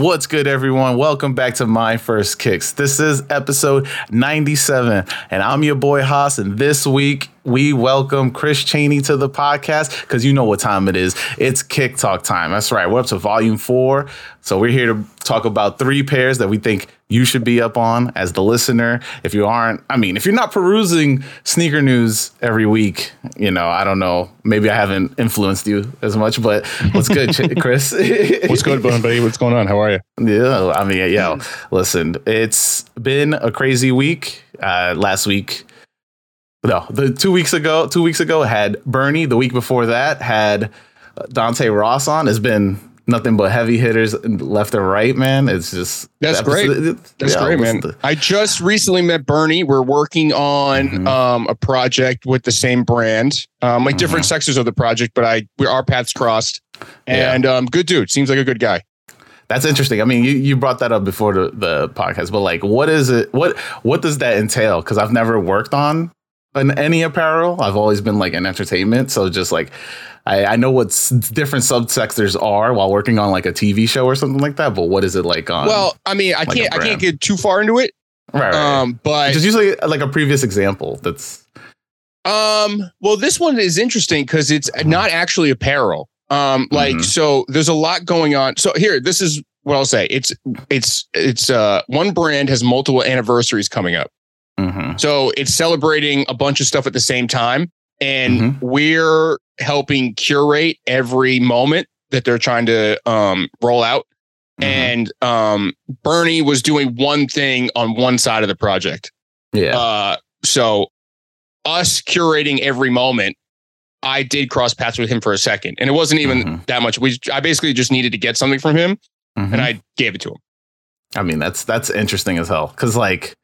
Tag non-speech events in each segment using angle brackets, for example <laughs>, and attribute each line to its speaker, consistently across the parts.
Speaker 1: What's good, everyone? Welcome back to My First Kicks. This is episode 97, and I'm your boy Haas. And this week, we welcome Chris Cheney to the podcast because you know what time it is. It's Kick Talk time. That's right. We're up to volume four. So we're here to talk about three pairs that we think you should be up on as the listener. If you aren't, I mean, if you're not perusing sneaker news every week, you know, I don't know. Maybe I haven't influenced you as much, but what's good, <laughs> Chris?
Speaker 2: what's good, buddy? What's going on? How are you?
Speaker 1: Yeah, I mean, yeah. Listen, it's been a crazy week. Uh, last week, no, the two weeks ago, two weeks ago had Bernie. The week before that had Dante Ross on. Has been nothing but heavy hitters left and right, man. It's just
Speaker 2: that's great. That's yeah, great, man. The, I just recently met Bernie. We're working on mm-hmm. um, a project with the same brand, um, like mm-hmm. different sectors of the project, but I we our paths crossed. And yeah. um, good dude. Seems like a good guy.
Speaker 1: That's interesting. I mean, you, you brought that up before the, the podcast, but like, what is it? What what does that entail? Because I've never worked on an any apparel. I've always been like in entertainment, so just like I, I know what different subsectors are while working on like a TV show or something like that. But what is it like on?
Speaker 2: Well, I mean, I like can't I can't get too far into it.
Speaker 1: Right, right. Um,
Speaker 2: but
Speaker 1: just usually like a previous example. That's
Speaker 2: um. Well, this one is interesting because it's mm-hmm. not actually apparel. Um, like mm-hmm. so, there's a lot going on. So here, this is what I'll say. It's it's it's uh one brand has multiple anniversaries coming up. Mm-hmm. So it's celebrating a bunch of stuff at the same time. And mm-hmm. we're helping curate every moment that they're trying to um, roll out. Mm-hmm. And um, Bernie was doing one thing on one side of the project.
Speaker 1: Yeah. Uh,
Speaker 2: so us curating every moment, I did cross paths with him for a second, and it wasn't even mm-hmm. that much. We I basically just needed to get something from him, and mm-hmm. I gave it to him.
Speaker 1: I mean, that's that's interesting as hell because like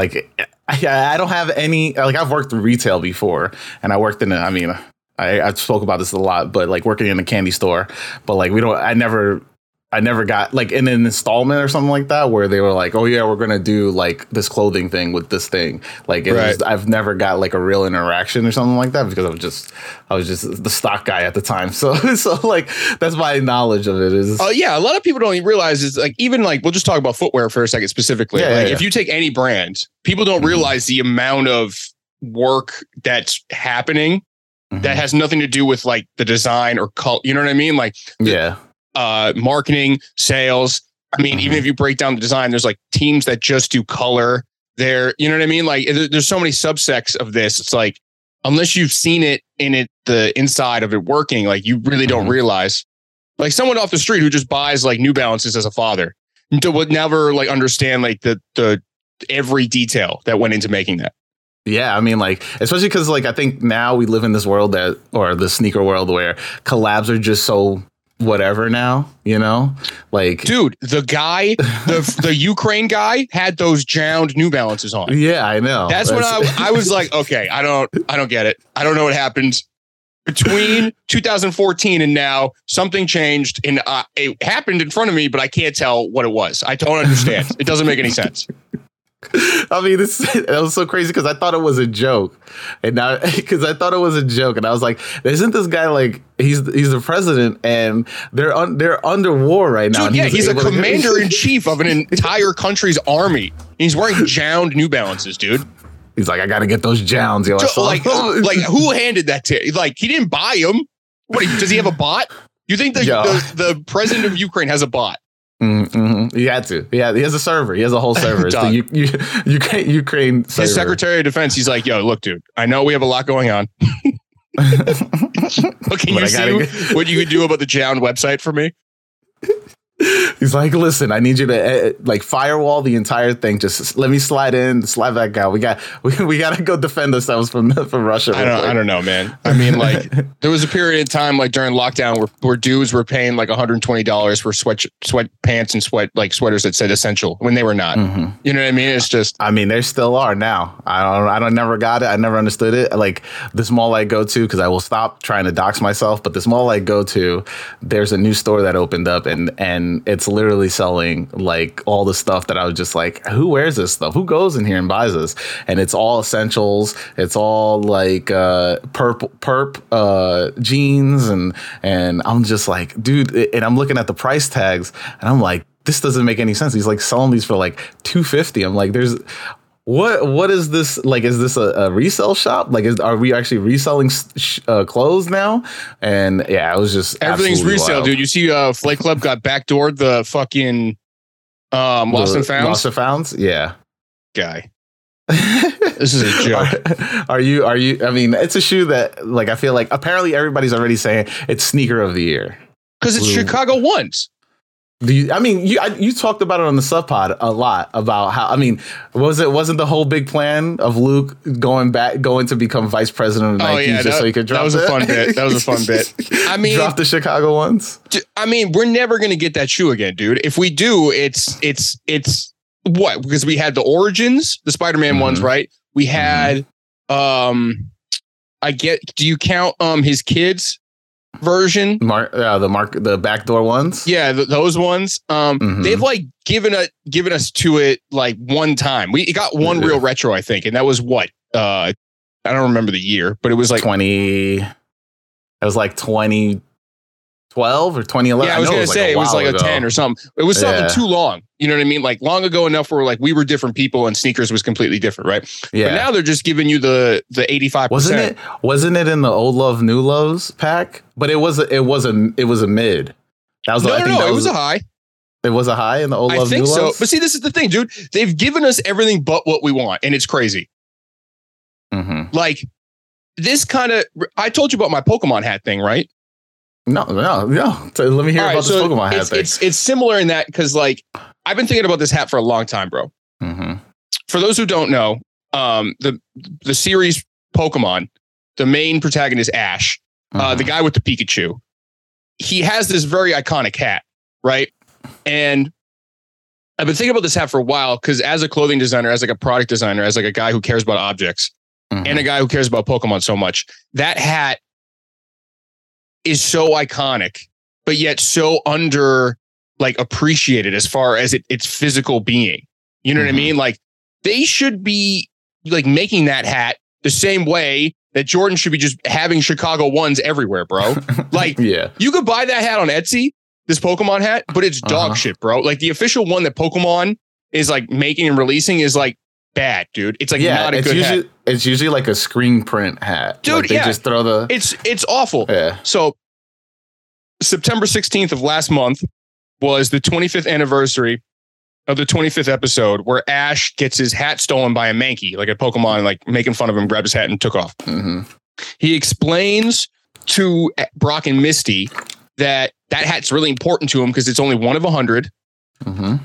Speaker 1: like I, I don't have any like I've worked in retail before and I worked in a, I mean I, I spoke about this a lot, but like working in a candy store, but like we don't I never I never got like in an installment or something like that where they were like, "Oh yeah, we're gonna do like this clothing thing with this thing." Like right. was, I've never got like a real interaction or something like that because I was just I was just the stock guy at the time. <laughs> So so like that's my knowledge of it is.
Speaker 2: Oh uh, yeah, a lot of people don't even realize is like even like we'll just talk about footwear for a second specifically. Yeah, like yeah, if you take any brand, people don't mm-hmm. realize the amount of work that's happening mm-hmm. that has nothing to do with like the design or cult. You know what I mean? Like
Speaker 1: yeah
Speaker 2: uh, marketing, sales. I mean, even if you break down the design, there's like teams that just do color. There, you know what I mean? Like, there's so many subsects of this. It's like unless you've seen it in it, the inside of it working, like you really don't mm-hmm. realize. Like someone off the street who just buys like New Balances as a father would never like understand like the the every detail that went into making that.
Speaker 1: Yeah, I mean, like, especially because, like, I think now we live in this world that, or the sneaker world where collabs are just so whatever now, you know? Like
Speaker 2: Dude, the guy, the <laughs> the Ukraine guy had those jound New Balances on.
Speaker 1: Yeah, I know.
Speaker 2: That's, That's when I I was like, <laughs> okay, I don't I don't get it. I don't know what happened between 2014 and now something changed and uh, it happened in front of me but i can't tell what it was i don't understand it doesn't make any sense <laughs>
Speaker 1: I mean, this it was so crazy because I thought it was a joke, and now <laughs> because I thought it was a joke, and I was like, "Isn't this guy like he's he's the president and they're un, they're under war right now?"
Speaker 2: Dude, yeah, he's, he's a commander in chief of an <laughs> entire country's army. He's wearing jound New Balances, dude.
Speaker 1: He's like, "I got to get those jounds." Yo,
Speaker 2: so, like, like who handed that to? Like, he didn't buy them. What does he have a bot? You think the, the, the president of Ukraine has a bot?
Speaker 1: Mm-hmm. He had to. Yeah, he has a server. He has a whole <laughs> server. It's the U- U- Ukraine, Ukraine server.
Speaker 2: His Secretary of Defense. He's like, "Yo, look, dude. I know we have a lot going on. <laughs> <laughs> but can but you see get- what you could do about the Jound website for me?"
Speaker 1: He's like, listen, I need you to uh, like firewall the entire thing. Just let me slide in, slide back out. We got <laughs> we, we got to go defend ourselves from from Russia.
Speaker 2: I don't I don't know, man. I mean, like <laughs> there was a period of time like during lockdown where, where dudes were paying like 120 dollars for sweat sweat pants and sweat like sweaters that said essential when they were not. Mm-hmm. You know what I mean? It's just.
Speaker 1: I mean, there still are now. I don't I don't never got it. I never understood it. Like this mall I go to because I will stop trying to dox myself. But this mall I go to, there's a new store that opened up and and it's literally selling like all the stuff that I was just like, who wears this stuff? Who goes in here and buys this? And it's all essentials. It's all like uh, perp perp uh, jeans and and I'm just like, dude. And I'm looking at the price tags and I'm like, this doesn't make any sense. He's like selling these for like 250. I'm like, there's what what is this like? Is this a, a resale shop? Like, is, are we actually reselling sh- uh, clothes now? And yeah, it was just
Speaker 2: everything's resale,
Speaker 1: wild.
Speaker 2: dude. You see, uh, Flight Club got backdoored the fucking um lost and found.
Speaker 1: Lost and founds, yeah.
Speaker 2: Guy, <laughs> this is a joke.
Speaker 1: Are, are, you? Are you? I mean, it's a shoe that like I feel like apparently everybody's already saying it's sneaker of the year
Speaker 2: because it's. Chicago ones.
Speaker 1: Do you, I mean, you I, you talked about it on the sub pod a lot about how I mean, was it wasn't the whole big plan of Luke going back going to become vice president of Nike oh, yeah, just that, so he could drop
Speaker 2: That was
Speaker 1: it?
Speaker 2: a fun bit. That was a fun bit. <laughs> <laughs> I mean,
Speaker 1: drop the Chicago ones.
Speaker 2: I mean, we're never gonna get that shoe again, dude. If we do, it's it's it's what because we had the origins, the Spider-Man mm-hmm. ones, right? We mm-hmm. had mm-hmm. um, I get. Do you count um his kids? Version.
Speaker 1: Mark, yeah, the mark, the backdoor ones.
Speaker 2: Yeah, th- those ones. Um, mm-hmm. they've like given a given us to it like one time. We got one real retro, I think, and that was what. Uh, I don't remember the year, but it was like
Speaker 1: twenty. It was like twenty 12 or 2011.
Speaker 2: Yeah, I was I gonna say it was like, it was like a 10 or something. It was something yeah. too long. You know what I mean? Like long ago enough where like we were different people and sneakers was completely different, right? Yeah. But now they're just giving you the the 85
Speaker 1: Wasn't it wasn't it in the old love new loves pack? But it was a, it was a it was a mid.
Speaker 2: That was no, I think no, that it was, a high.
Speaker 1: It was a high in the old I love think new so.
Speaker 2: But see, this is the thing, dude. They've given us everything but what we want, and it's crazy. Mm-hmm. Like this kind of I told you about my Pokemon hat thing, right?
Speaker 1: No, no, no. So let me hear right, about so this Pokemon
Speaker 2: hat
Speaker 1: it's, thing.
Speaker 2: It's, it's similar in that because, like, I've been thinking about this hat for a long time, bro. Mm-hmm. For those who don't know, um, the the series Pokemon, the main protagonist Ash, mm-hmm. uh, the mm-hmm. guy with the Pikachu, he has this very iconic hat, right? And I've been thinking about this hat for a while because, as a clothing designer, as like a product designer, as like a guy who cares about objects, mm-hmm. and a guy who cares about Pokemon so much, that hat is so iconic, but yet so under like appreciated as far as it, its physical being. You know mm-hmm. what I mm-hmm. mean? Like they should be like making that hat the same way that Jordan should be just having Chicago ones everywhere, bro. <laughs> Like, yeah, you could buy that hat on Etsy, this Pokemon hat, but it's dog uh-huh. shit, bro. Like the official one that Pokemon is like making and releasing is like bad, dude. It's like yeah, not a
Speaker 1: it's
Speaker 2: good
Speaker 1: usually,
Speaker 2: hat.
Speaker 1: It's usually like a screen print hat.
Speaker 2: Dude,
Speaker 1: like they
Speaker 2: yeah.
Speaker 1: just throw the
Speaker 2: It's it's awful.
Speaker 1: Yeah.
Speaker 2: So September 16th of last month was the 25th anniversary of the 25th episode where Ash gets his hat stolen by a Mankey, like a Pokemon, like making fun of him, grabbed his hat and took off. Mm-hmm. He explains to Brock and Misty that that hat's really important to him because it's only one of a 100 mm-hmm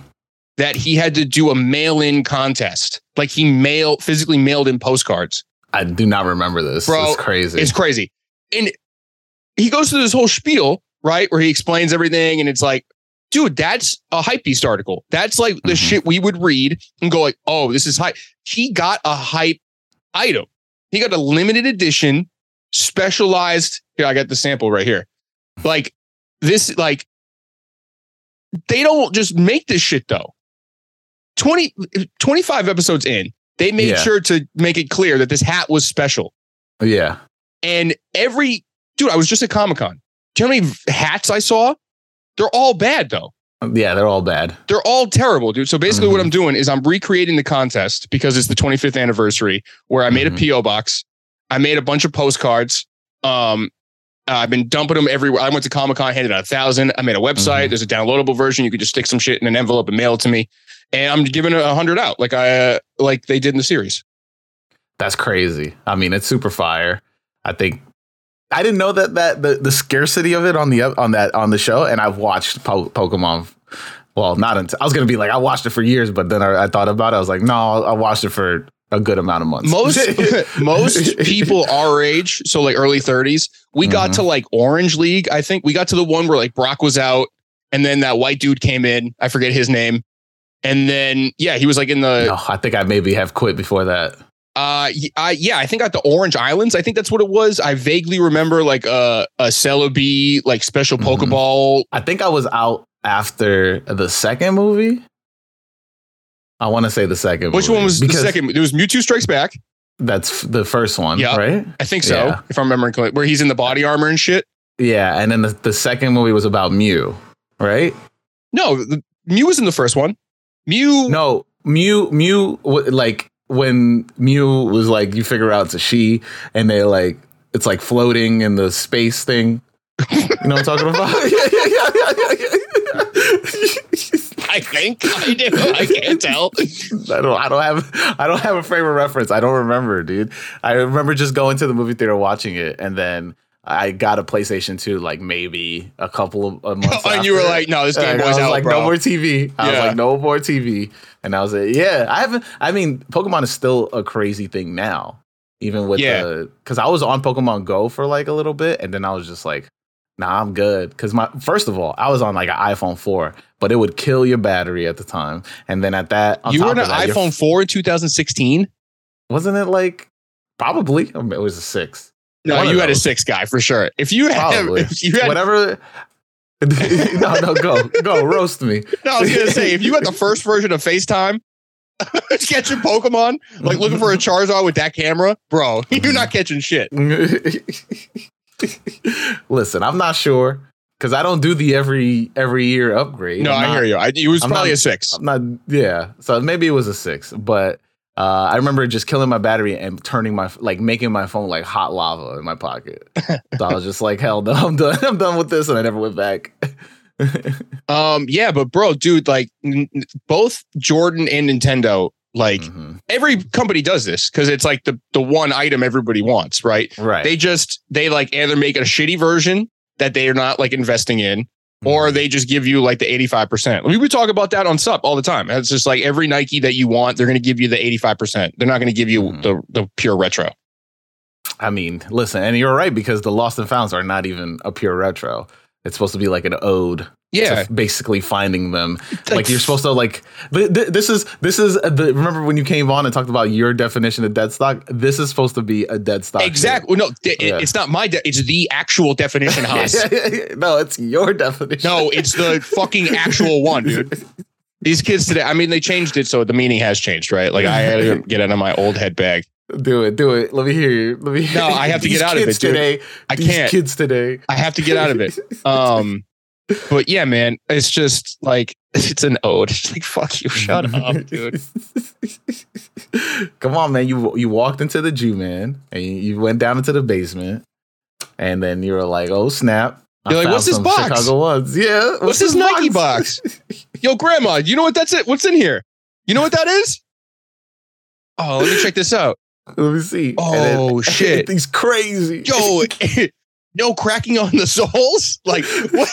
Speaker 2: that he had to do a mail-in contest. Like he mail physically mailed in postcards.
Speaker 1: I do not remember this. Bro, it's crazy.
Speaker 2: It's crazy. And he goes through this whole spiel, right? Where he explains everything and it's like, dude, that's a hype beast article. That's like the mm-hmm. shit we would read and go like, oh, this is hype. He got a hype item. He got a limited edition, specialized. Here, I got the sample right here. Like this, like they don't just make this shit though. 20, 25 episodes in, they made yeah. sure to make it clear that this hat was special.
Speaker 1: Yeah.
Speaker 2: And every dude, I was just at Comic Con. Do you know how many hats I saw? They're all bad though.
Speaker 1: Yeah, they're all bad.
Speaker 2: They're all terrible, dude. So basically, mm-hmm. what I'm doing is I'm recreating the contest because it's the 25th anniversary where I made mm-hmm. a PO box. I made a bunch of postcards. Um, I've been dumping them everywhere. I went to Comic Con, handed out a thousand. I made a website. Mm-hmm. There's a downloadable version. You could just stick some shit in an envelope and mail it to me and I'm giving it a hundred out, like I uh, like they did in the series.
Speaker 1: That's crazy. I mean, it's super fire. I think I didn't know that that the, the scarcity of it on the on that on the show, and I've watched po- Pokemon. Well, not until I was gonna be like I watched it for years, but then I, I thought about it. I was like, no, I watched it for a good amount of months.
Speaker 2: Most <laughs> most <laughs> people our age, so like early 30s, we mm-hmm. got to like Orange League. I think we got to the one where like Brock was out, and then that white dude came in. I forget his name, and then, yeah, he was like in the.
Speaker 1: No, I think I maybe have quit before that.
Speaker 2: Uh, I, yeah, I think at the Orange Islands. I think that's what it was. I vaguely remember like a a Celebi like special mm-hmm. Pokeball.
Speaker 1: I think I was out after the second movie. I want to say the second.
Speaker 2: Which
Speaker 1: movie,
Speaker 2: one was the second? There was Mewtwo Strikes Back.
Speaker 1: That's the first one,
Speaker 2: Yeah.
Speaker 1: right?
Speaker 2: I think so,
Speaker 1: Yeah.
Speaker 2: if I'm remembering correctly, where he's in the body armor and shit.
Speaker 1: Yeah, and then the, the second movie was about Mew, right?
Speaker 2: No, the, Mew was in the first one. Mew.
Speaker 1: No, Mew, Mew, like when Mew was like, you figure out it's a she, and they like, it's like floating in the space thing. You know what I'm talking about? <laughs> yeah, yeah, yeah, yeah, yeah, yeah.
Speaker 2: I think I do. I can't tell.
Speaker 1: I don't. I don't have. I don't have a frame of reference. I don't remember, dude. I remember just going to the movie theater watching it, and then I got a PlayStation 2 like maybe a couple of a months.
Speaker 2: and <laughs> oh, you were like, "No, this Game Boy's
Speaker 1: was
Speaker 2: out,
Speaker 1: like,
Speaker 2: bro."
Speaker 1: no more TV. I was like, no more TV. And I was like, yeah, I haven't. I mean, Pokemon is still a crazy thing now, even with
Speaker 2: Yeah.
Speaker 1: the because I was on Pokemon Go for like a little bit, and then I was just like, nah, I'm good. Because my first of all, I was on like an iPhone 4, but it would kill your battery at the time, and then at that,
Speaker 2: you were on an
Speaker 1: that,
Speaker 2: iPhone 4 in 2016.
Speaker 1: wasn't it like probably? I mean, it was a six.
Speaker 2: No, you had a six guy for sure. If you had, <laughs> if you had,
Speaker 1: Whatever. <laughs> no, no, go, go, roast me.
Speaker 2: no, I was gonna say, if you had the <laughs> first version of FaceTime, catching Pokemon, like looking for a Charizard with that camera, bro, you're not catching shit.
Speaker 1: Listen, I'm not sure because I don't do the every every year upgrade.
Speaker 2: No, I hear you. I, it was
Speaker 1: I'm
Speaker 2: probably
Speaker 1: not-
Speaker 2: a six.
Speaker 1: I'm not. Yeah, so maybe it was a six, but uh, I remember just killing my battery and turning my like making my phone like hot lava in my pocket. so I was just like, hell no, I'm done. I'm done with this, and I never went back. <laughs>
Speaker 2: Um, yeah, but bro, dude, like n- both Jordan and Nintendo, like
Speaker 1: Mhm.
Speaker 2: every company does this because it's like the the one item everybody wants, right?
Speaker 1: Right.
Speaker 2: They just they like either make a shitty version that they are not like investing in, or
Speaker 1: Mhm.
Speaker 2: they just give you like the 85%. We would talk about that on SUP all the time. It's just like every Nike that you want, they're going to give you the 85%. They're not going to give you
Speaker 1: Mhm.
Speaker 2: the, the pure retro.
Speaker 1: I mean, listen, and you're right because the Lost and Founds are not even a pure retro. It's supposed to be like an ode.
Speaker 2: Yeah.
Speaker 1: basically finding them. <laughs> Like, you're supposed to like. Th- th- this is this is the. Remember when you came on and talked about your definition of dead stock? This is supposed to be a dead stock.
Speaker 2: Exactly. Well, no, it-
Speaker 1: Yeah.
Speaker 2: it's not my, de- it's the actual definition, <laughs> Haas.
Speaker 1: no, it's your definition.
Speaker 2: No, it's the fucking actual one, dude. <laughs> These kids today, I mean, they changed it, so the meaning has changed, right? Like, I had to get out of my old head bag.
Speaker 1: do it, do it. Let me hear you. Let me. Hear
Speaker 2: No, I have to
Speaker 1: These
Speaker 2: get out of it, dude.
Speaker 1: today.
Speaker 2: I
Speaker 1: These
Speaker 2: can't.
Speaker 1: Kids today.
Speaker 2: I have to get out of it. Um, but yeah, man, it's just like <laughs> it's an ode. <laughs> It's like fuck you, shut <laughs> up, dude.
Speaker 1: Come on, man. You you walked into the Jew man and you, went down into the basement, and then you were like, "Oh snap!"
Speaker 2: You're like, "What's this box?
Speaker 1: Chicago ones. Yeah.
Speaker 2: What's this Nike box? Yo, grandma, you know what that's it? What's in here? You know what that is? Oh, let me check this out.
Speaker 1: Let me see.
Speaker 2: Oh, shit.
Speaker 1: He's crazy.
Speaker 2: Yo, no cracking on the soles? Like what?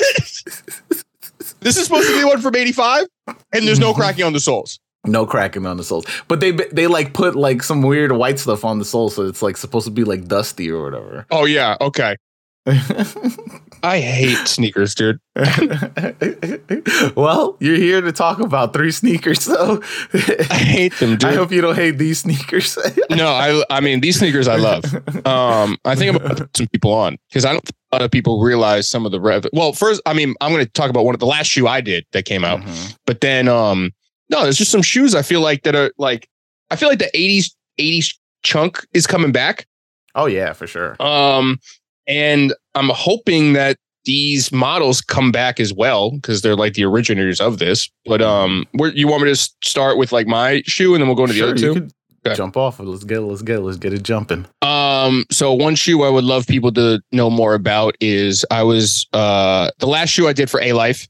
Speaker 2: This is supposed to be one from 85 and there's no mm-hmm. cracking on the soles.
Speaker 1: No cracking on the soles, but they they like put like some weird white stuff on the sole, so it's like supposed to be like dusty or whatever.
Speaker 2: Oh yeah, okay. I hate sneakers, dude. <laughs>
Speaker 1: well, you're here to talk about three sneakers, so
Speaker 2: I hate them, <laughs> dude.
Speaker 1: I hope you don't hate these sneakers. <laughs>
Speaker 2: no, I I mean these sneakers I love. Um, I think I'm gonna put some people on because I don't think a lot of people realize some of the rev. Well, first, I mean, I'm going to talk about one of the last shoe I did that came out,
Speaker 1: Mhm.
Speaker 2: but then um, no, there's just some shoes I feel like that are like I feel like the 80s 80s chunk is coming back.
Speaker 1: Oh yeah, for sure.
Speaker 2: Um, and I'm hoping that these models come back as well because they're like the originators of this. But um, where you want me to start with like my shoe and then we'll go into the
Speaker 1: Sure,
Speaker 2: other
Speaker 1: you
Speaker 2: two?
Speaker 1: could
Speaker 2: Okay.
Speaker 1: Jump off. it. Let's get it. Let's get it. Let's get it jumping.
Speaker 2: Um, so one shoe I would love people to know more about is I was uh the last shoe I did for Alife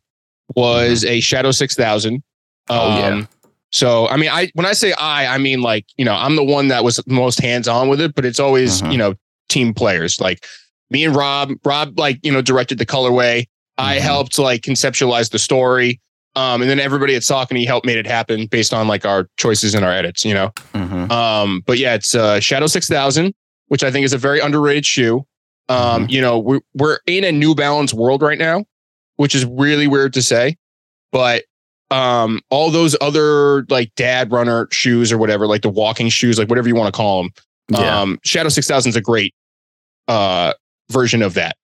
Speaker 2: was a Shadow Six Thousand.
Speaker 1: Mm-hmm. Oh, yeah.
Speaker 2: So I mean, I when I say I, I mean like you know I'm the one that was most hands on with it, but it's always
Speaker 1: Mhm.
Speaker 2: you know team players like me and Rob. Rob like you know directed the colorway. I
Speaker 1: Mhm.
Speaker 2: helped like conceptualize the story. Um, and then everybody at Saucony helped made it happen based on like our choices and our edits, you know.
Speaker 1: Mhm.
Speaker 2: Um, but yeah, it's uh, Shadow Six Thousand, which I think is a very underrated shoe. Um, you know, we're we're in a New Balance world right now, which is really weird to say, but um, all those other like dad runner shoes or whatever, like the walking shoes, like whatever you want to call them.
Speaker 1: Yeah.
Speaker 2: Um, Shadow Six Thousand is a great uh version of that.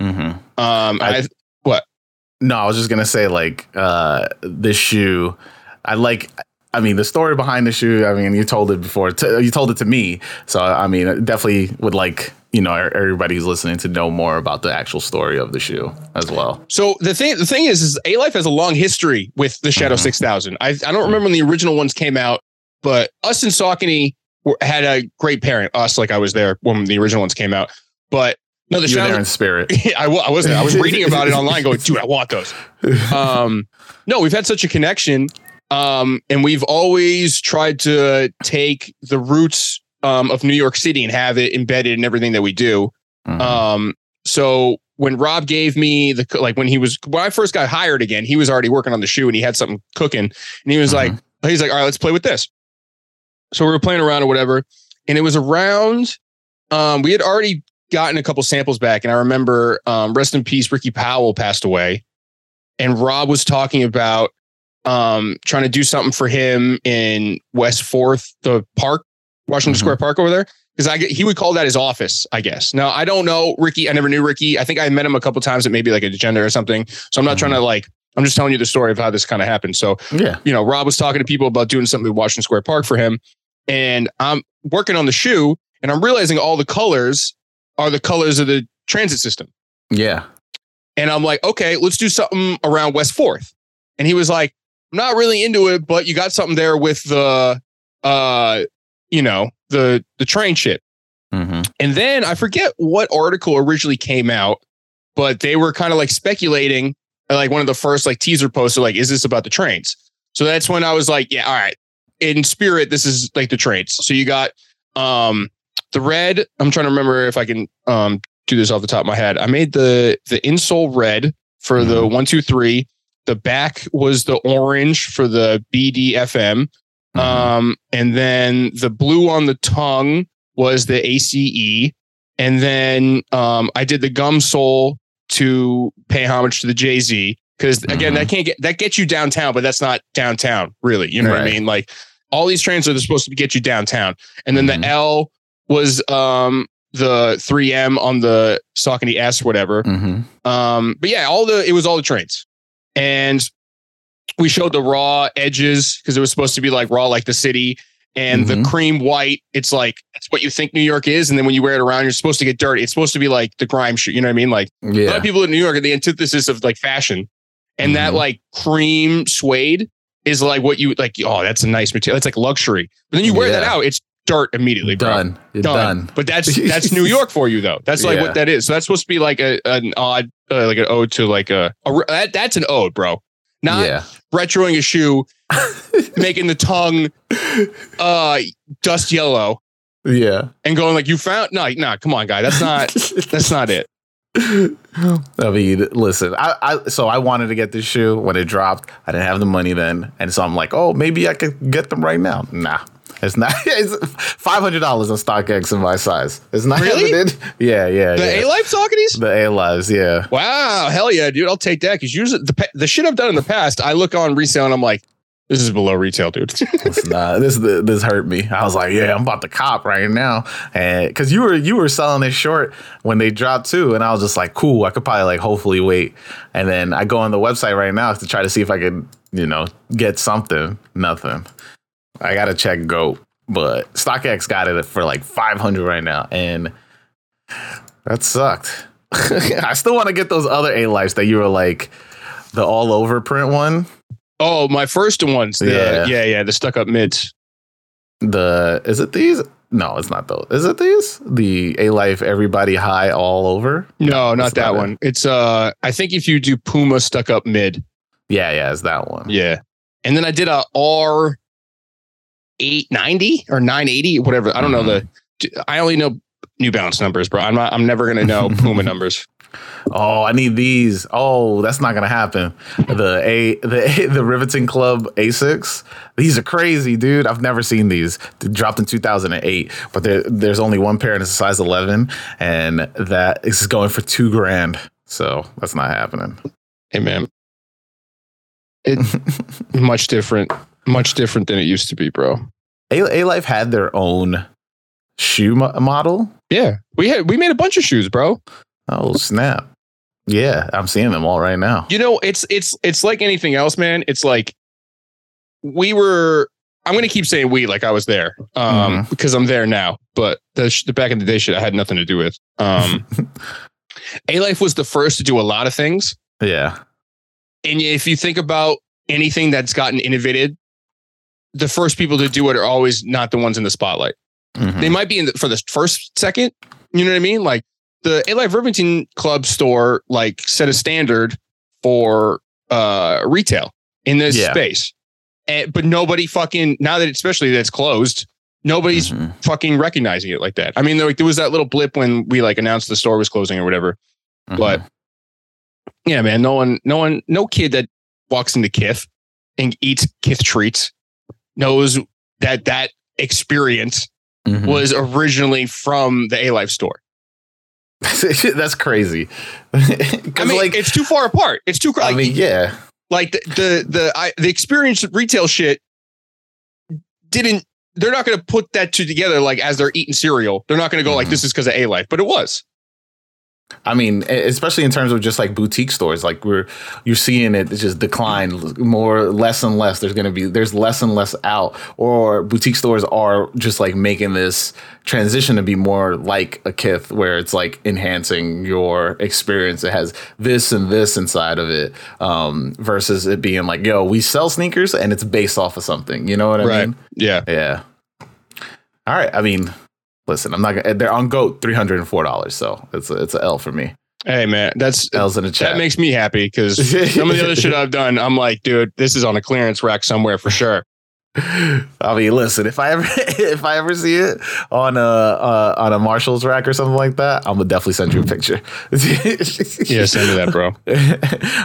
Speaker 1: Mhm.
Speaker 2: Um, I,
Speaker 1: I- No, I was just gonna say like uh this shoe. I like. I mean, the story behind the shoe. I mean, you told it before. T- you told it to me, so I mean, I definitely would like you know everybody who's listening to know more about the actual story of the shoe as well.
Speaker 2: So the thing the thing is, is Alife has a long history with the Shadow mm-hmm. 6000. I I don't remember when the original ones came out, but us and Saucony had a great parent. Us, like I was there when the original ones came out, but
Speaker 1: no, the You're Shadow there in spirit. <laughs>
Speaker 2: I, I wasn't. I was <laughs> reading about it online, going, dude, I want those. Um, no, we've had such a connection, um, and we've always tried to take the roots um, of New York City and have it embedded in everything that we do. Mm-hmm. Um, so when Rob gave me the like when he was when I first got hired again, he was already working on the shoe and he had something cooking, and he was mm-hmm. like, he's like, all right, let's play with this. So we were playing around or whatever, and it was around. Um, we had already gotten a couple samples back, and I remember, um, rest in peace, Ricky Powell passed away, and Rob was talking about um, trying to do something for him in West Fourth, the park, Washington mm-hmm. Square Park over there. Because I he would call that his office, I guess. Now I don't know Ricky. I never knew Ricky. I think I met him a couple times at maybe like a agenda or something. So I'm not mm-hmm. trying to like. I'm just telling you the story of how this kind of happened. So
Speaker 1: yeah,
Speaker 2: you know, Rob was talking to people about doing something at Washington Square Park for him, and I'm working on the shoe, and I'm realizing all the colors are the colors of the transit system.
Speaker 1: Yeah.
Speaker 2: And I'm like, okay, let's do something around West Fourth. And he was like, I'm not really into it, but you got something there with the, uh, you know, the the train shit. Mm-hmm. And then I forget what article originally came out, but they were kind of like speculating, like one of the first like teaser posts, like, is this about the trains? So that's when I was like, yeah, all right. In spirit, this is like the trains. So you got um the red, I'm trying to remember if I can um, do this off the top of my head. I made the the insole red for mm-hmm. the one, two, three. The back was the orange for the BDFM. Mm-hmm. Um, and then the blue on the tongue was the ACE. And then um, I did the gum sole to pay homage to the Jay Z. Because again, mm-hmm. that can't get that gets you downtown, but that's not downtown, really. You know right. what I mean? Like all these trains are supposed to get you downtown. And then the mm-hmm. L was um the 3M on the Saucony S, whatever. Mm-hmm. Um, but yeah, all the it was all the trains, and we showed the raw edges because it was supposed to be like raw, like the city, and mm-hmm. the cream white. It's like it's what you think New York is, and then when you wear it around, you're supposed to get dirty. It's supposed to be like the grime shoe. You know what I mean? Like yeah. a lot of people in New York are the antithesis of like fashion, and mm-hmm. that like cream suede is like what you like. Oh, that's a nice material. It's like luxury. But then you wear yeah. that out, it's dirt immediately. Bro.
Speaker 1: Done. Done. done.
Speaker 2: But that's that's New York for you though. That's like yeah. what that is. So that's supposed to be like a an odd uh, like an ode to like a, a that, that's an ode, bro. Not yeah. retroing a shoe, <laughs> making the tongue uh dust yellow.
Speaker 1: Yeah.
Speaker 2: And going like you found no, nah, come on, guy. That's not <laughs> that's not it.
Speaker 1: I mean, listen, I, I so I wanted to get this shoe when it dropped. I didn't have the money then, and so I'm like, oh, maybe I could get them right now. Nah, it's not. <laughs> It's five hundred dollars on StockX in my size. It's not
Speaker 2: really.
Speaker 1: Yeah, yeah.
Speaker 2: The
Speaker 1: yeah.
Speaker 2: Alife Sauconys.
Speaker 1: The A Lives. Yeah.
Speaker 2: Wow. Hell yeah, dude. I'll take that because usually the the shit I've done in the past, I look on resale and I'm like, this is below retail, dude. <laughs>
Speaker 1: it's not. This this hurt me. I was like, yeah, I'm about to cop right now, and because you were you were selling it short when they dropped too, and I was just like, cool. I could probably like hopefully wait, and then I go on the website right now to try to see if I could you know get something. Nothing. I gotta check Goat, but StockX got it for like 500 right now, and that sucked. <laughs> I still want to get those other A lives that you were like the all over print one.
Speaker 2: Oh, my first ones. The, yeah, yeah, yeah. The stuck up mids.
Speaker 1: The is it these? No, it's not those. Is it these? The Alife Everybody High All Over?
Speaker 2: No, not that not one. It. It's uh, I think if you do Puma stuck up mid.
Speaker 1: Yeah, yeah, it's that one.
Speaker 2: Yeah, and then I did a R 890 or 980, whatever. I don't mm-hmm. know the. Mm-hmm. I only know New Balance numbers, bro. I'm not. I'm never gonna know <laughs> Puma numbers.
Speaker 1: Oh, I need these. Oh, that's not gonna happen. The A the <laughs> the Rivington Club A6. These are crazy, dude. I've never seen these. They dropped in 2008, but there, there's only one pair and it's a size 11, and that is going for two grand. So that's not happening.
Speaker 2: Hey, man. It <laughs> much different much different than it used to be, bro.
Speaker 1: Alife had their own shoe mo- model.
Speaker 2: Yeah, we had we made a bunch of shoes, bro.
Speaker 1: Oh snap! Yeah, I'm seeing them all right now.
Speaker 2: You know, it's it's it's like anything else, man. It's like we were. I'm going to keep saying we like I was there um,
Speaker 1: Mhm.
Speaker 2: because I'm there now. But the, sh- the back in the day shit I had nothing to do with. Um, <laughs> A Life was the first to do a lot of things,
Speaker 1: Yeah.
Speaker 2: and if you think about anything that's gotten innovated, the first people to do it are always not the ones in the spotlight.
Speaker 1: Mhm.
Speaker 2: They might be in the, for the first second. You know what I mean? Like the Alife Rivington Club store, like set a standard for uh retail in this
Speaker 1: Yeah.
Speaker 2: space. And, but nobody fucking now that especially that's closed, nobody's
Speaker 1: Mhm.
Speaker 2: fucking recognizing it like that. I mean, there, like there was that little blip when we like announced the store was closing or whatever. But
Speaker 1: Mhm.
Speaker 2: yeah, man, no one, no one, no kid that walks into Kith and eats Kith treats knows that that experience
Speaker 1: Mhm.
Speaker 2: was originally from the Alife store. <laughs>
Speaker 1: that's crazy. <laughs>
Speaker 2: I mean,
Speaker 1: like,
Speaker 2: it's too far apart. It's too
Speaker 1: I mean, yeah.
Speaker 2: like the the the, I, the experience retail shit didn't. They're not going to put that two together like as they're eating cereal. They're not going to go like
Speaker 1: Mhm.
Speaker 2: this is because of Alife, but it was.
Speaker 1: I mean, especially in terms of just like boutique stores, like we're you're seeing it just decline more, less and less. There's gonna be there's less and less out, or boutique stores are just like making this transition to be more like a Kith, where it's like enhancing your experience. It has this and this inside of it, um, versus it being like, yo, we sell sneakers and it's based off of something. You know what I mean?
Speaker 2: Yeah.
Speaker 1: Yeah. All right. I mean, listen, I'm not gonna. They're on Goat, three hundred and four dollars. So it's a, it's a L for me.
Speaker 2: Hey man, that's
Speaker 1: L's in the chat.
Speaker 2: that makes me happy because <laughs> some of the other shit I've done, I'm like, dude, this is on a clearance rack somewhere for sure. <laughs>
Speaker 1: I mean, listen, if I ever <laughs> if I ever see it on a uh, on a Marshalls rack or something like that, I'm gonna definitely send you a picture.
Speaker 2: Yeah, send me that, bro.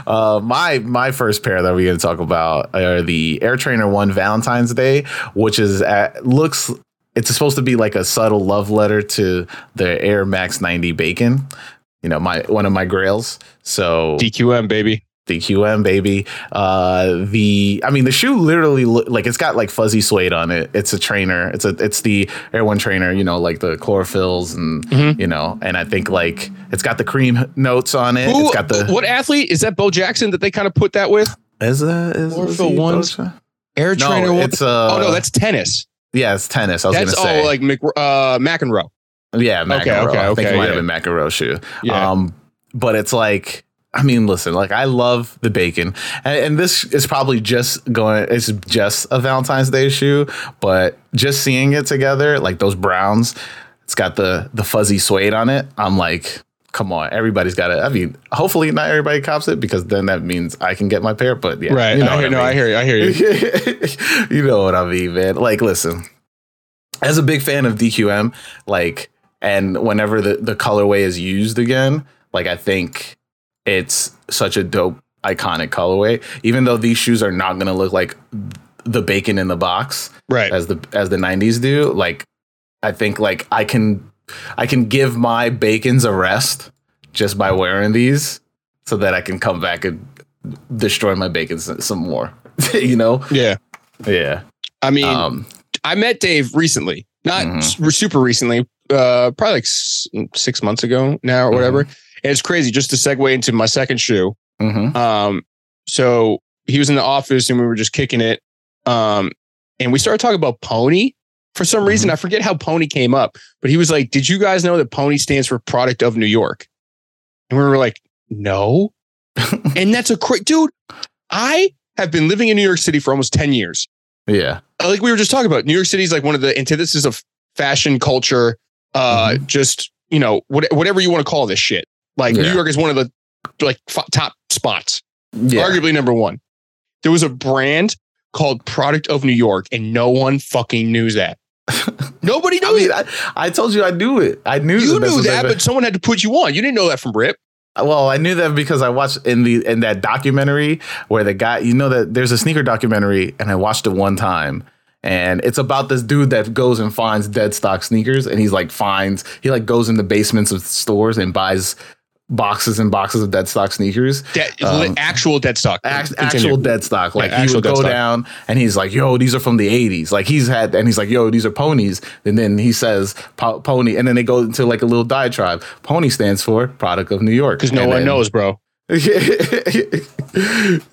Speaker 1: uh, my my first pair that we're gonna talk about are the Air Trainer One Valentine's Day, which is at, looks it's supposed to be like a subtle love letter to the Air Max 90 Bacon. You know, my one of my grails. So
Speaker 2: DQM baby.
Speaker 1: the QM baby. Uh, the I mean, the shoe literally look, like it's got like fuzzy suede on it. It's a trainer. It's a it's the Air One trainer. You know, like the chlorophylls and
Speaker 2: Mhm.
Speaker 1: you know, and I think like it's got the cream notes on it.
Speaker 2: Who,
Speaker 1: it's got the
Speaker 2: what athlete is that? Bo Jackson that they kind of put that with
Speaker 1: is that is, is
Speaker 2: Chlorophyll
Speaker 1: he
Speaker 2: ones? Air Trainer.
Speaker 1: No,
Speaker 2: one?
Speaker 1: it's uh.
Speaker 2: oh no, that's tennis.
Speaker 1: Yeah, it's tennis. I was
Speaker 2: That's
Speaker 1: gonna say
Speaker 2: oh like Mc, uh, McEnroe.
Speaker 1: yeah, McEnroe.
Speaker 2: okay,
Speaker 1: I think
Speaker 2: okay,
Speaker 1: it might
Speaker 2: yeah.
Speaker 1: have been McEnroe shoe.
Speaker 2: Yeah.
Speaker 1: Um, but it's like, I mean, listen, like I love the bacon, and, and this is probably just going. It's just a Valentine's Day shoe, but just seeing it together, like those browns, it's got the the fuzzy suede on it. I'm like, come on, everybody's got it. I mean, hopefully not everybody cops it because then that means I can get my pair. But yeah,
Speaker 2: right.
Speaker 1: you know
Speaker 2: I hear, no,
Speaker 1: mean.
Speaker 2: I hear you. I hear you. <laughs>
Speaker 1: you know what I mean, man. Like, listen, as a big fan of DQM, like, and whenever the, the colorway is used again, like, I think it's such a dope, iconic colorway. Even though these shoes are not gonna look like the bacon in the box
Speaker 2: Right.
Speaker 1: as the as the '90s do, like, I think like I can I can give my bacons a rest just by wearing these, so that I can come back and destroy my bacon some more. <laughs> you know?
Speaker 2: Yeah.
Speaker 1: Yeah.
Speaker 2: I mean,
Speaker 1: Um,
Speaker 2: I met Dave recently, not
Speaker 1: Mhm.
Speaker 2: super recently, uh, probably like s- six months ago now or whatever. And it's crazy. Just to segue into my second shoe.
Speaker 1: mhm.
Speaker 2: Um, so he was in the office and we were just kicking it. Um, and we started talking about Pony. For some reason, mm-hmm. I forget how Pony came up, but he was like, "Did you guys know that Pony stands for Product of New York?" And we were like, "No." <laughs> and that's a cra- dude. I have been living in New York City for almost ten years.
Speaker 1: Yeah.
Speaker 2: Uh, like we were just talking about, New York City is like one of the antithesis of fashion culture. Uh, mm-hmm. just you know, what, whatever you want to call this shit. Like New York is one of the like f- top spots
Speaker 1: Yeah.
Speaker 2: arguably number one. There was a brand called Product of New York, and no one fucking knew that. <laughs> Nobody knew
Speaker 1: I mean,
Speaker 2: it.
Speaker 1: I, I told you I knew it. I knew
Speaker 2: You knew that, but someone had to put you on. You didn't know that from Rip.
Speaker 1: Uh, well, I knew that because I watched in the in that documentary where the guy, you know, that there's a sneaker documentary, and I watched it one time, and it's about this dude that goes and finds dead stock sneakers, and he's like finds he like goes in the basements of stores and buys boxes and boxes of dead stock sneakers.
Speaker 2: De- um, actual dead stock.
Speaker 1: Act, actual dead stock. Like yeah, he would go down and he's like, "Yo, these are from the '80s." Like he's had, and he's like, "Yo, these are ponies." And then he says, "Pony," and then they go into like a little diatribe. Pony stands for product of New York
Speaker 2: because no
Speaker 1: and
Speaker 2: one
Speaker 1: then,
Speaker 2: knows, bro. <laughs>
Speaker 1: I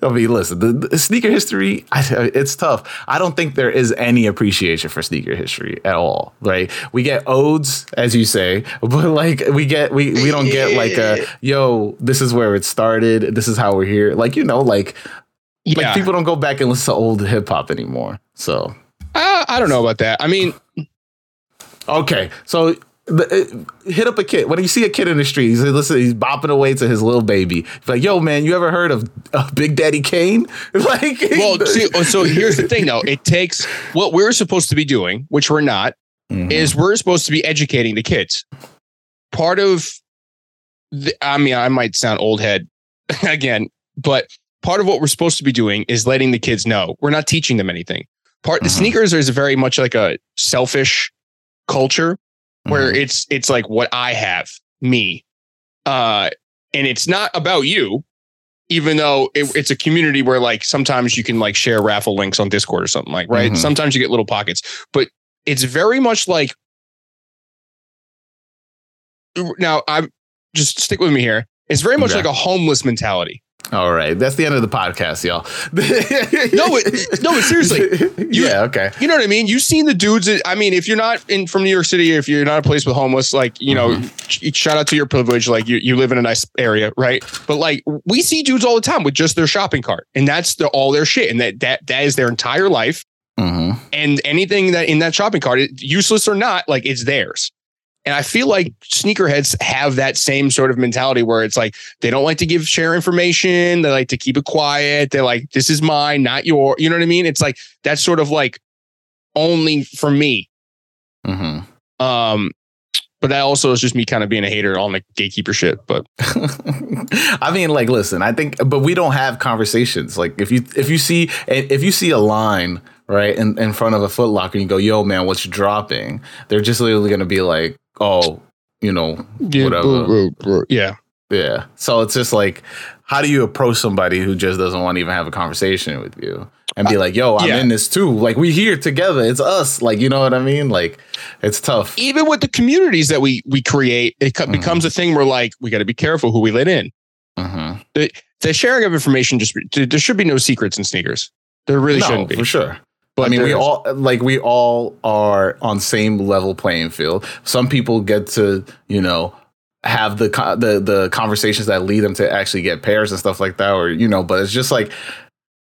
Speaker 1: mean, listen, the, the, sneaker history, I, it's tough. I don't think there is any appreciation for sneaker history at all, right? We get odes, as you say, but like we get, we, we don't get like a, yo, this is where it started. This is how we're here. Like, you know, like, yeah. like people don't go back and listen to old hip hop anymore. So
Speaker 2: uh, I don't know about that. I mean,
Speaker 1: okay. So hit up a kid when you see a kid in the street. He's listen, he's bopping away to his little baby. He's like, "Yo, man, you ever heard of uh, Big Daddy Kane?" <laughs> like,
Speaker 2: well, see, <laughs> oh, so here's the thing, though. It takes what we're supposed to be doing, which we're not, mm-hmm. is we're supposed to be educating the kids. Part of, the, I mean, I might sound old head <laughs> again, but part of what we're supposed to be doing is letting the kids know we're not teaching them anything. Part mm-hmm. the sneakers is very much like a selfish culture where mm-hmm. it's it's like what I have, me. Uh and it's not about you, even though it, it's a community where like sometimes you can like share raffle links on Discord or something like, right? Mm-hmm. Sometimes you get little pockets, but it's very much like now I'm just stick with me here. It's very much okay. like a homeless mentality.
Speaker 1: All right, that's the end of the podcast, y'all. <laughs>
Speaker 2: no, but, no, but seriously,
Speaker 1: you, yeah, okay.
Speaker 2: You know what I mean? You've seen the dudes. That, I mean, if you're not in from New York City, if you're not a place with homeless, like you know, mm-hmm. shout out to your privilege. Like you, you live in a nice area, right? But like we see dudes all the time with just their shopping cart, and that's the, all their shit, and that that that is their entire life. Mm-hmm. And anything that in that shopping cart, useless or not, like it's theirs. And I feel like sneakerheads have that same sort of mentality where it's like they don't like to give share information. They like to keep it quiet. They're like, this is mine, not your. You know what I mean? It's like that's sort of like only for me. Mm-hmm. Um, but that also is just me kind of being a hater on the gatekeeper shit. But <laughs>
Speaker 1: I mean, like, listen, I think, but we don't have conversations. Like, if you if you see if you see a line right in, in front of a Footlocker and you go, "Yo, man, what's dropping?" They're just literally gonna be like, oh, you know, yeah, whatever.
Speaker 2: Yeah.
Speaker 1: Yeah. So it's just like, how do you approach somebody who just doesn't want to even have a conversation with you and be uh, like, yo, I'm yeah. in this too. Like, we here together. It's us. Like, you know what I mean? Like, it's tough.
Speaker 2: Even with the communities that we we create, it mm-hmm. becomes a thing where like we got to be careful who we let in. Mm-hmm. The, the sharing of information just there should be no secrets in sneakers. There really no, shouldn't be
Speaker 1: for sure. But I mean, we all like we all are on same level playing field. Some people get to you know have the the the conversations that lead them to actually get pairs and stuff like that, or you know. But it's just like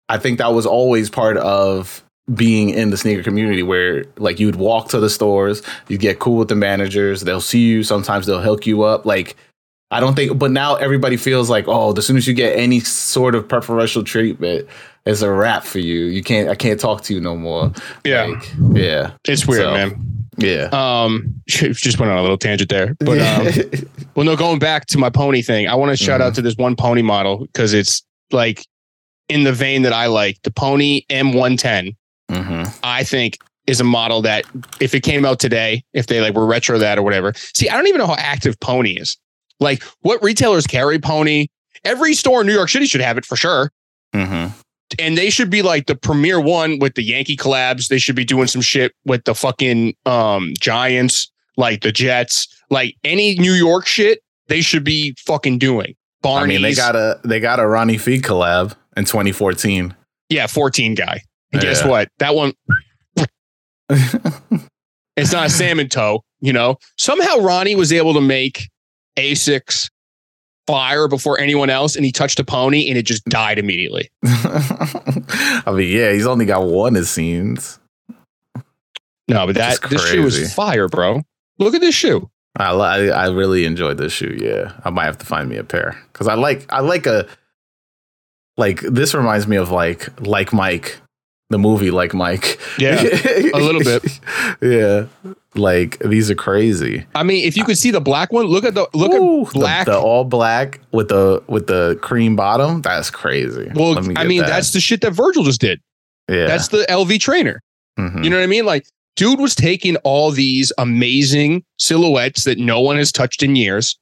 Speaker 1: I think that was always part of being in the sneaker community where like you'd walk to the stores, you get cool with the managers, they'll see you, sometimes they'll hook you up. Like I don't think but now everybody feels like, oh, as soon as you get any sort of preferential treatment, it's a wrap for you. You can't I can't talk to you no more.
Speaker 2: Yeah.
Speaker 1: Like, yeah.
Speaker 2: It's weird, so, man.
Speaker 1: Yeah.
Speaker 2: Um <laughs> just went on a little tangent there. But um <laughs> well no, going back to my pony thing, I want to shout mm-hmm. out to this one pony model because it's like in the vein that I like. The pony M110, mm-hmm. I think is a model that if it came out today, if they like were retro that or whatever. See, I don't even know how active pony is. Like what retailers carry pony. Every store in New York City should have it for sure. Mm-hmm and they should be like the premier one with the Yankee collabs. They should be doing some shit with the fucking um Giants, like the Jets, like any New York shit. They should be fucking doing.
Speaker 1: Barney's. I mean, they got a they got a Ronnie Fieg collab in 2014.
Speaker 2: Yeah, 14 guy. And yeah. guess what? That one. <laughs> it's not a salmon toe. You know, somehow Ronnie was able to make Asics fire before anyone else and he touched a pony and it just died immediately. <laughs>
Speaker 1: I mean, yeah, he's only got one of scenes.
Speaker 2: No, but that this shoe was fire, bro. Look at this shoe.
Speaker 1: I, I, I really enjoyed this shoe. Yeah, I might have to find me a pair because I like I like a like this reminds me of like like Mike the movie like Mike.
Speaker 2: Yeah, a little bit. <laughs>
Speaker 1: yeah, like these are crazy.
Speaker 2: I mean, if you could see the black one, look at the look Ooh, at black,
Speaker 1: the, the, all black with the with the cream bottom. That's crazy.
Speaker 2: Well, I mean, that. that's the shit that Virgil just did. Yeah, that's the LV trainer. Mm-hmm. You know what I mean? Like, dude was taking all these amazing silhouettes that no one has touched in years,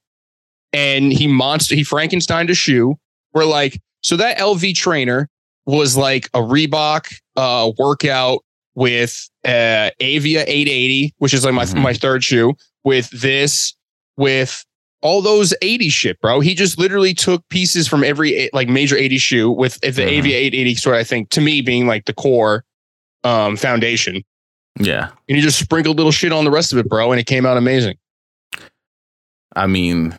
Speaker 2: and he monster he Frankenstein a shoe. We're like, so that LV trainer was like a Reebok uh, workout with uh, Avia 880, which is like my
Speaker 1: Mhm.
Speaker 2: my third shoe. With this, with all those 80 shit, bro. He just literally took pieces from every like major 80 shoe with the
Speaker 1: Mhm.
Speaker 2: Avia 880 sort of I think to me being like the core um foundation.
Speaker 1: Yeah.
Speaker 2: And he just sprinkled little shit on the rest of it, bro, and it came out amazing.
Speaker 1: I mean,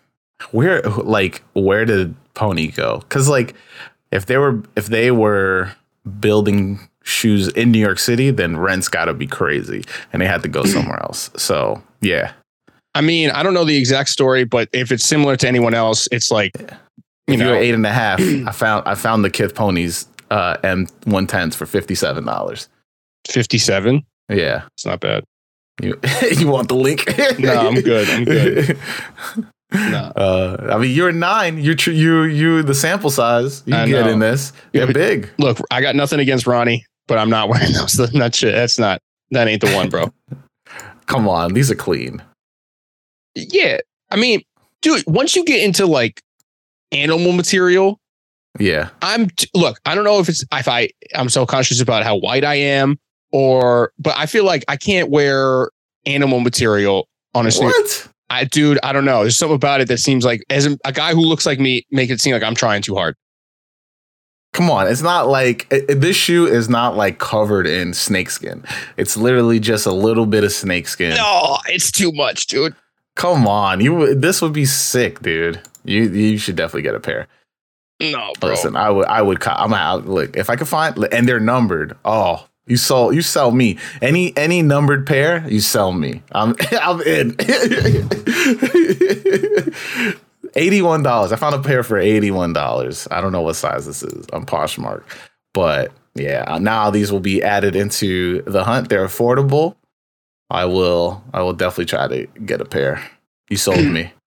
Speaker 1: where like where did Pony go? Because like if they were if they were building shoes in New York City, then rent's got to be crazy, and they had to go <clears throat> somewhere else. So yeah,
Speaker 2: I mean, I don't know the exact story, but if it's similar to anyone else, it's like you
Speaker 1: if
Speaker 2: know,
Speaker 1: you're eight and a half, <clears throat> I found I found the Kith Ponies uh, M one tens for fifty seven dollars.
Speaker 2: 57.
Speaker 1: Yeah,
Speaker 2: It's not bad.
Speaker 1: you <laughs> you want the link?
Speaker 2: No, I'm good. I'm good. <laughs> No. <laughs>
Speaker 1: Uh, I mean, you're nine. You're tr- you you the sample size. You
Speaker 2: I
Speaker 1: get
Speaker 2: know.
Speaker 1: in this. You're big.
Speaker 2: Look, I got nothing against Ronnie, but I'm not <laughs> wearing those. That shit. That's not. That ain't the one, bro. <laughs>
Speaker 1: Come on, these are clean.
Speaker 2: yeah, I mean, dude. Once you get into like animal material,
Speaker 1: Yeah,
Speaker 2: I'm t- look. I don't know if it's if I I'm so conscious about how white I am, or but I feel like I can't wear animal material. Honestly,
Speaker 1: what?
Speaker 2: I dude, I don't know. There's something about it that seems like as a, a guy who looks like me make it seem like I'm trying too hard.
Speaker 1: Come on, it's not like it, this shoe is not like covered in snakeskin. It's literally just a little bit of snakeskin.
Speaker 2: No, it's too much, dude.
Speaker 1: Come on, you this would be sick, dude. You you should definitely get a pair.
Speaker 2: No, bro.
Speaker 1: Listen, I would I would I'm out. Look, if I could find and they're numbered. Oh, you sell you sell me any any numbered pair. You sell me. I'm <laughs> I'm in. <laughs> eighty one dollars. I found a pair for eighty one dollars. I don't know what size this is on Poshmark, but yeah, now these will be added into the hunt. They're affordable. I will I will definitely try to get a pair. You sold me. <clears throat>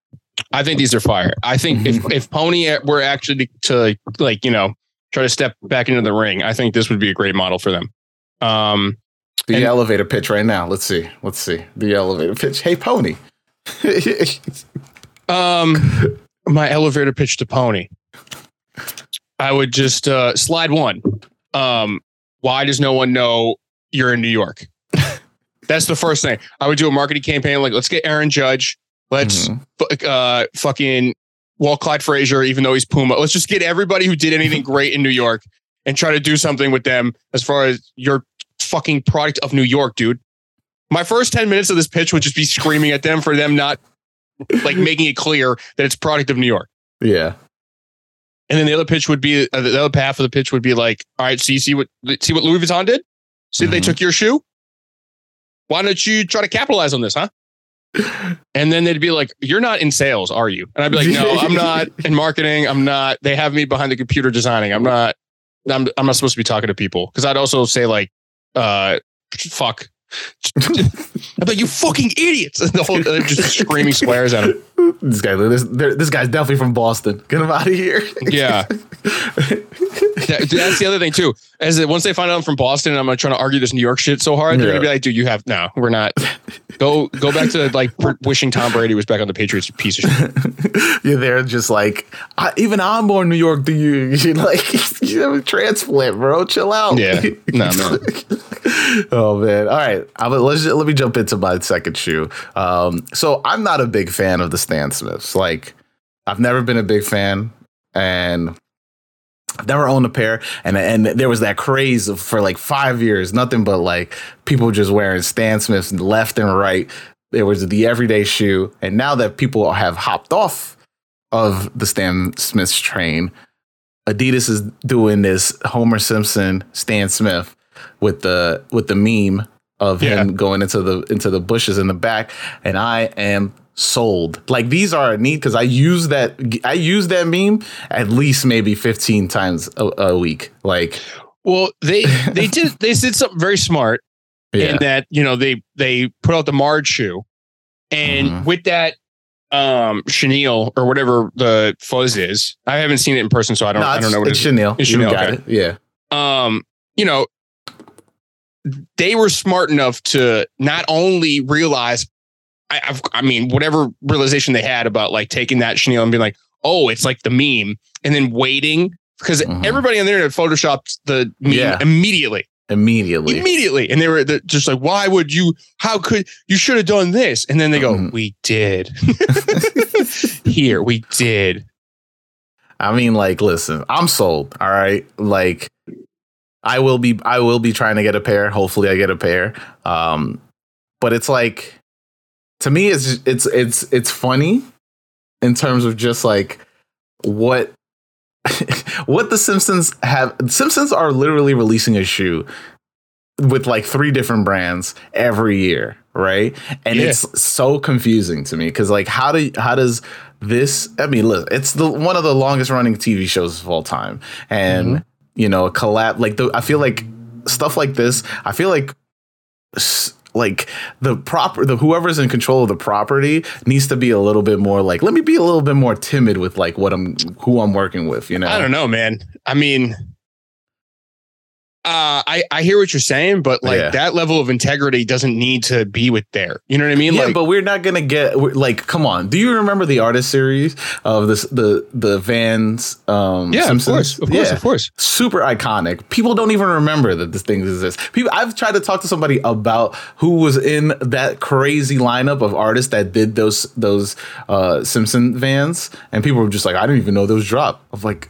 Speaker 2: I think these are fire. I think if <laughs> if Pony were actually to like you know try to step back into the ring, I think this would be a great model for them. Um,
Speaker 1: The
Speaker 2: And-
Speaker 1: elevator pitch right now. Let's see. Let's see. The elevator pitch. Hey, Pony. <laughs>
Speaker 2: um, my elevator pitch to Pony. I would just uh, slide one. Um, why does no one know you're in New York? That's the first thing. I would do a marketing campaign like, let's get Aaron Judge. Let's
Speaker 1: Mhm.
Speaker 2: fu- uh, fucking Walt Clyde Frazier, even though he's Puma. Let's just get everybody who did anything great in New York and try to do something with them as far as your fucking product of New York, dude. My first 10 minutes of this pitch would just be screaming at them for them not like <laughs> making it clear that it's product of New York.
Speaker 1: Yeah.
Speaker 2: And then the other pitch would be uh, the other half of the pitch would be like, all right, so you see what see what Louis Vuitton did? See they
Speaker 1: Mhm.
Speaker 2: took your shoe? Why don't you try to capitalize on this, huh? And then they'd be like, You're not in sales, are you? And I'd be like, No, I'm not <laughs> in marketing. I'm not. They have me behind the computer designing. I'm not. I'm, I'm not supposed to be talking to people. Because I'd also say, like, uh, fuck. <laughs> Be like, You fucking idiots. And <laughs> the whole, just screaming swears at him.
Speaker 1: This guy, this, this guy's definitely from Boston. Get him out of here. <laughs>
Speaker 2: Yeah. That- that's the other thing, too. As that once they find out I'm from Boston and I'm like, trying to argue this New York shit so hard, they're
Speaker 1: Yeah.
Speaker 2: to be like, Dude, you have. No, we're not. Go go back to like wishing Tom Brady was back on the Patriots, piece of shit. <laughs>
Speaker 1: You're there just like, I, even I'm more New York than you. <laughs> You're like, you have a transplant, bro. Chill out.
Speaker 2: Yeah. No, no.
Speaker 1: oh man. All right. Let's let me jump into my second shoe. Um, so I'm not a big fan of the Stan Smiths. Like, I've never been a big fan, and I've never owned a pair. And and there was that craze of, for like five years, nothing but like people just wearing Stan Smiths left and right. It was the everyday shoe, and now that people have hopped off of the Stan Smiths train, Adidas is doing this Homer Simpson Stan Smith with the with the meme of
Speaker 2: Yeah.
Speaker 1: him going into the into the bushes in the back, and I am sold. Like these are neat because I use that I use that meme at least maybe fifteen times a, a week. Like
Speaker 2: Well, they <laughs> they did they did something very smart
Speaker 1: yeah,
Speaker 2: in that you know they they put out the Marge shoe, and
Speaker 1: Mhm.
Speaker 2: with that um chenille or whatever the fuzz is, I haven't seen it in person, so I don't
Speaker 1: no,
Speaker 2: I don't know what it
Speaker 1: it's
Speaker 2: is.
Speaker 1: Chanel.
Speaker 2: It's
Speaker 1: you
Speaker 2: Chanel,
Speaker 1: got
Speaker 2: okay.
Speaker 1: it. Yeah,
Speaker 2: um, you know, they were smart enough to not only realize I, I've, I mean, whatever realization they had about like taking that chenille and being like, oh, it's like the meme, and then waiting because
Speaker 1: Mhm.
Speaker 2: everybody on the internet photoshopped the meme
Speaker 1: Yeah.
Speaker 2: immediately,
Speaker 1: Immediately.
Speaker 2: immediately, and they were just like, why would you? How could you should have done this? And then they go,
Speaker 1: Mhm.
Speaker 2: we did. <laughs> <laughs> Here, we did.
Speaker 1: I mean, like, listen, I'm sold. All right. Like, I will be I will be trying to get a pair. Hopefully I get a pair. Um, but it's like to me, it's it's it's it's funny in terms of just like what <laughs> what the Simpsons have Simpsons are literally releasing a shoe with like three different brands every year, right? And
Speaker 2: Yeah.
Speaker 1: it's so confusing to me because like how do how does this I mean look, it's the one of the longest running TV shows of all time. And mm-hmm. you know, a collab like the I feel like stuff like this, I feel like s- like the proper the whoever's in control of the property needs to be a little bit more like let me be a little bit more timid with like what I'm who I'm working with, you know.
Speaker 2: I don't know, man. I mean, uh, I I hear what you're saying, but like
Speaker 1: Yeah.
Speaker 2: that level of integrity doesn't need to be with there. You know what I mean?
Speaker 1: yeah,
Speaker 2: like,
Speaker 1: but we're not gonna get like. Come on, do you remember the artist series of this the the Vans? Um,
Speaker 2: yeah,
Speaker 1: Simpsons?
Speaker 2: of course, of course,
Speaker 1: Yeah.
Speaker 2: of course.
Speaker 1: super iconic. People don't even remember that this thing exists. People, I've tried to talk to somebody about who was in that crazy lineup of artists that did those those uh, Simpson vans, and people were just like, "I didn't even know those dropped." I'm like,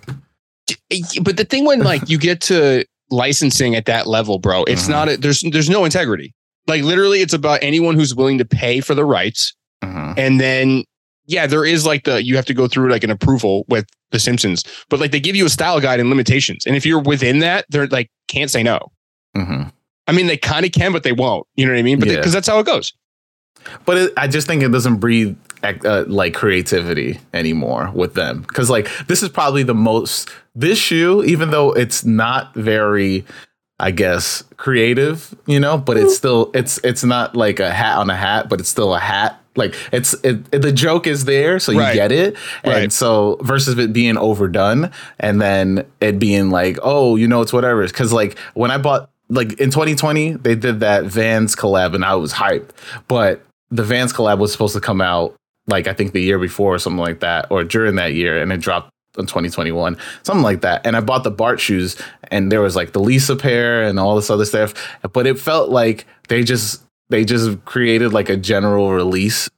Speaker 2: But the thing when like you get to licensing at that level, bro, it's
Speaker 1: Mhm.
Speaker 2: not a, there's there's no integrity. Like literally, it's about anyone who's willing to pay for the rights,
Speaker 1: mhm.
Speaker 2: and then yeah, there is like the you have to go through like an approval with the Simpsons, but like they give you a style guide and limitations, and if you're within that, they're like can't say no.
Speaker 1: Mhm.
Speaker 2: I mean, they kind of can, but they won't. You know what I mean? But
Speaker 1: Yeah.
Speaker 2: because that's how it goes.
Speaker 1: but it, I just think it doesn't breathe uh, like creativity anymore with them because like this is probably the most this shoe, even though it's not very. I guess creative, you know, but it's still it's it's not like a hat on a hat, but it's still a hat. Like it's it, it- the joke is there, so you
Speaker 2: Right.
Speaker 1: get it, and
Speaker 2: Right.
Speaker 1: so versus it being overdone and then it being like, oh, you know, it's whatever. Because like when I bought like in 2020, they did that Vans collab, and I was hyped, but the Vans collab was supposed to come out like I think the year before or something like that, or during that year, and it dropped in 2021, something like that. And I bought the Bart shoes, and there was like the Lisa pair and all this other stuff, but it felt like they just they just created like a general release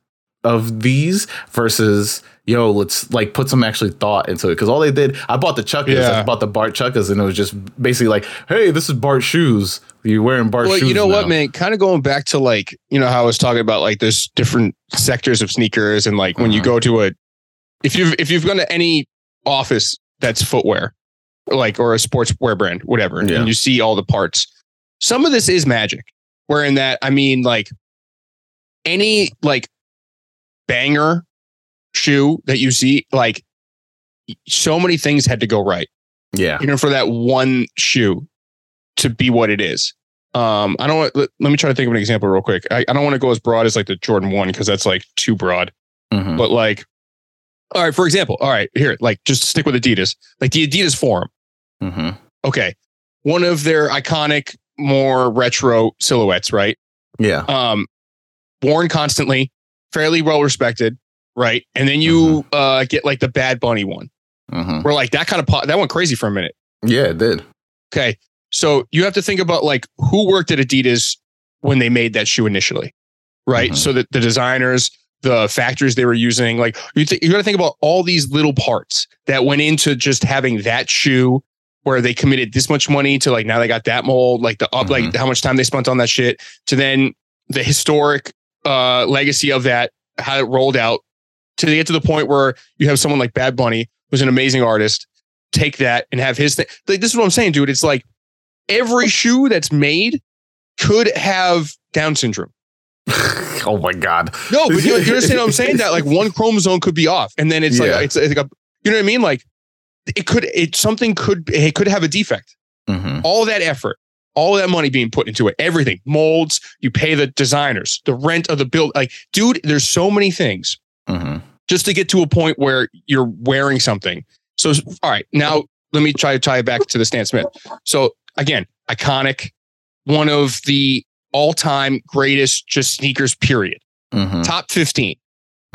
Speaker 1: of these versus yo let's like put some actually thought into it because all they did i bought the chuckers i bought the bart chuckers and it was just basically like hey this is bart shoes you're wearing bart
Speaker 2: Well,
Speaker 1: shoes
Speaker 2: you know what, man? Kind of going back to like, you know, how I was talking about like there's different sectors of sneakers, and like when you
Speaker 1: Mhm.
Speaker 2: go to a, if you've if you've gone to any office that's footwear, like or a sportswear brand, whatever,
Speaker 1: Yeah.
Speaker 2: and you see all the parts, some of this is magic. Where in that, I mean, like any like banger shoe that you see, like so many things had to go right
Speaker 1: yeah
Speaker 2: you know, for that one shoe to be what it is. Um, I don't want, let, let me try to think of an example real quick. I, I don't want to go as broad as like the Jordan 1 because that's like too broad.
Speaker 1: Mhm.
Speaker 2: But like, all right, for example, all right, here, like just stick with Adidas, like the Adidas Forum.
Speaker 1: Mhm.
Speaker 2: Okay. One of their iconic, more retro silhouettes, right?
Speaker 1: yeah
Speaker 2: Um, worn constantly, fairly well respected, right? And then you uh get like the Bad Bunny one,
Speaker 1: Mhm.
Speaker 2: where like that kind of po- that went crazy for a minute.
Speaker 1: yeah it did
Speaker 2: Okay. So you have to think about like who worked at Adidas when they made that shoe initially, right?
Speaker 1: Mhm.
Speaker 2: So that the designers, the factories they were using, like you, th- you got to think about all these little parts that went into just having that shoe where they committed this much money to like now they got that mold, like the up, like how much time they spent on that shit to then the historic uh legacy of that, how it rolled out to get to the point where you have someone like Bad Bunny, who's an amazing artist, take that and have his thing. Like this is what I'm saying, dude. It's like every shoe that's made could have Down syndrome. <laughs>
Speaker 1: oh my god
Speaker 2: No, but you, you understand what I'm saying? That like one <laughs> chromosome could be off, and then it's
Speaker 1: Yeah.
Speaker 2: like it's, it's like a, you know what I mean? Like it could, it something could, it could have a defect.
Speaker 1: Mhm.
Speaker 2: All that effort, all that money being put into it, everything, molds. You pay the designers, the rent of the build. Like, dude, there's so many things
Speaker 1: Mhm.
Speaker 2: just to get to a point where you're wearing something. So, all right, now let me try to tie it back to the Stan Smith. So, again, iconic, one of the all time greatest just sneakers, period. Mm-hmm. Top 15.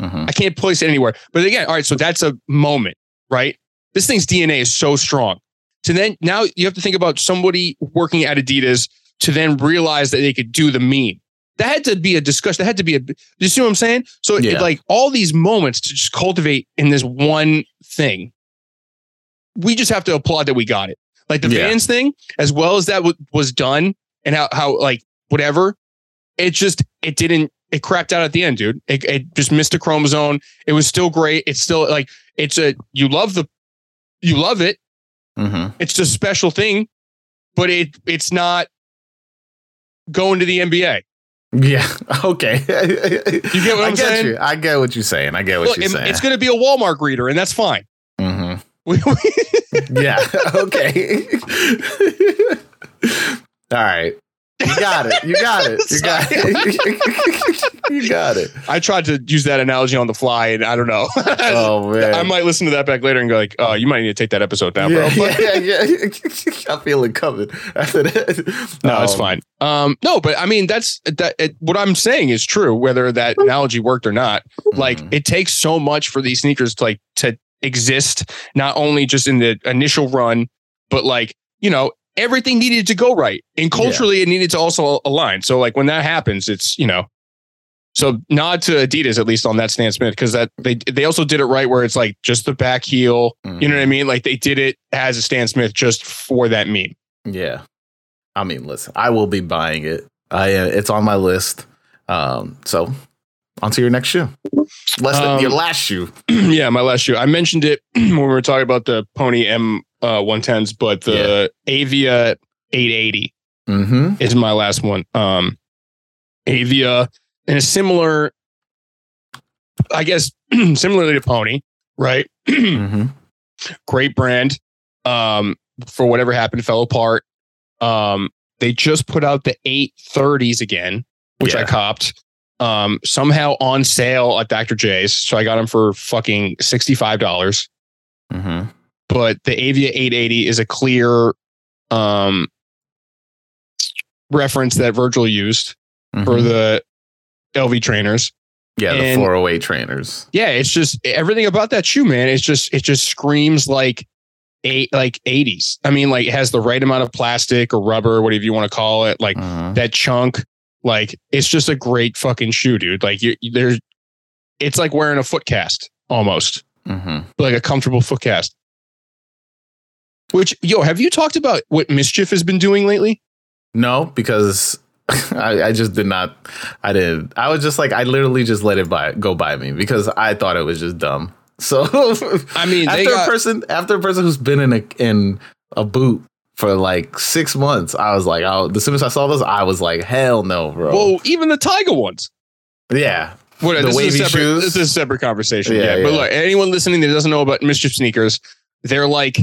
Speaker 1: Mm-hmm.
Speaker 2: I can't place it anywhere. But again, all right, so that's a moment, right? This thing's DNA is so strong. To then now you have to think about somebody working at Adidas to then realize that they could do the meme. That had to be a discussion. That had to be a. You see what I'm saying? So yeah. it, like all these moments to just cultivate in this one thing. We just have to applaud that we got it. Like the yeah. Vans thing, as well as that w- was done, and how how like whatever. It just it didn't it crapped out at the end, dude. It, it just missed a chromosome. It was still great. It's still like it's a you love the you love it.
Speaker 1: Mm-hmm.
Speaker 2: It's a special thing, but it it's not going to the NBA.
Speaker 1: Yeah. <laughs> Okay.
Speaker 2: you get what I'm
Speaker 1: I get
Speaker 2: saying?
Speaker 1: You. I get what you're saying. I get what Look, you're
Speaker 2: it,
Speaker 1: saying.
Speaker 2: It's going to be a Walmart reader, and that's fine.
Speaker 1: Mm-hmm. <laughs> yeah. <laughs> Okay. All right. You got it. You got it. You got <laughs> it. <laughs> you got it.
Speaker 2: I tried to use that analogy on the fly, and I don't know. <laughs>
Speaker 1: Oh man,
Speaker 2: I might listen to that back later and go like, "Oh, you might need to take that episode down,
Speaker 1: yeah,
Speaker 2: bro."
Speaker 1: yeah, yeah. I feel it coming after that.
Speaker 2: No, um, it's fine. Um, no, but I mean, that's that. It, what I'm saying is true, whether that analogy worked or not. Like, mm-hmm. it takes so much for these sneakers to like to exist, not only just in the initial run, but like you know everything needed to go right. And culturally, yeah. it needed to also align. So, like, when that happens, it's, you know, so nod to Adidas, at least on that Stan Smith, because that they they also did it right where it's like just the back heel. Mm-hmm. You know what I mm-hmm. mean? Like they did it as a Stan Smith just for that meme.
Speaker 1: Yeah. I mean, listen, I will be buying it. I uh, it's on my list. Um, so on to your next shoe. Less than um, your last shoe. <clears throat>
Speaker 2: yeah, my last shoe. I mentioned it <clears throat> when we were talking about the Pony M uh, 110s, but the yeah. Avia 880
Speaker 1: mm-hmm.
Speaker 2: is my last one. Um, Avia in a similar, I guess, <clears throat> similarly to Pony, right? <clears throat>
Speaker 1: mm-hmm.
Speaker 2: Great brand. Um, for whatever happened, fell apart. Um, they just put out the 830s again, which yeah. I copped. Um, somehow on sale at Dr. J's. So I got them for fucking 65.
Speaker 1: dollars mm-hmm
Speaker 2: but the Avia 880 is a clear um, reference that Virgil used mm-hmm. for the LV trainers.
Speaker 1: Yeah, the and 408 trainers.
Speaker 2: Yeah, it's just everything about that shoe, man. It's just it just screams like eight like 80s. I mean, like it has the right amount of plastic or rubber, whatever you want to call it, like uh-huh. that chunk. Like it's just a great fucking shoe, dude. Like you, there's, it's like wearing a foot cast almost,
Speaker 1: mm-hmm.
Speaker 2: like a comfortable foot cast. Which, yo, have you talked about what MSCHF has been doing lately?
Speaker 1: No, because <laughs> I, I, just did not. I did. I was just like, I literally just let it by go by me because I thought it was just dumb. <laughs> So
Speaker 2: I mean,
Speaker 1: after got, a person, after a person who's been in a in a boot for like six months, I was like, oh, as soon as I saw this, I was like, hell no, bro.
Speaker 2: Well, even the Tiger ones.
Speaker 1: Yeah.
Speaker 2: What, the wavy separate, shoes. This is a separate conversation. Yeah, yeah, yeah, But look, anyone listening that doesn't know about MSCHF sneakers, they're like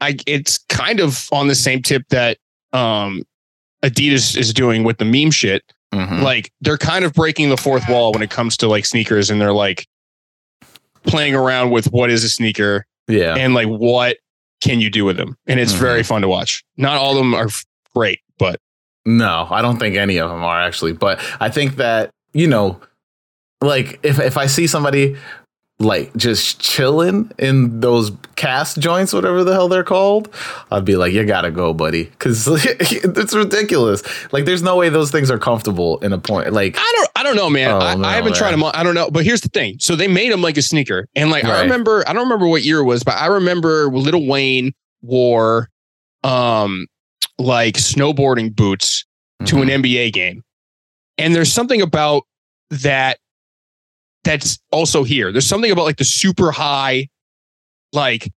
Speaker 2: I it's kind of on the same tip that um, Adidas is doing with the meme shit.
Speaker 1: Mm-hmm.
Speaker 2: Like they're kind of breaking the fourth wall when it comes to like sneakers, and they're like playing around with what is a sneaker,
Speaker 1: yeah,
Speaker 2: and like what can you do with them, and it's mm-hmm. very fun to watch. Not all of them are great, but
Speaker 1: no, I don't think any of them are actually. But I think that you know, like if if I see somebody like just chilling in those cast joints, whatever the hell they're called, I'd be like, you gotta go, buddy, because <laughs> it's ridiculous. Like, there's no way those things are comfortable in a point. Like,
Speaker 2: I don't, I don't know, man. Oh, I, no, I, haven't man. tried them. I don't know, but here's the thing. So they made them like a sneaker, and like right. I remember, I don't remember what year it was, but I remember Little Wayne wore, um, like snowboarding boots mm-hmm. to an NBA game, and there's something about that that's also here. There's something about like the super high, like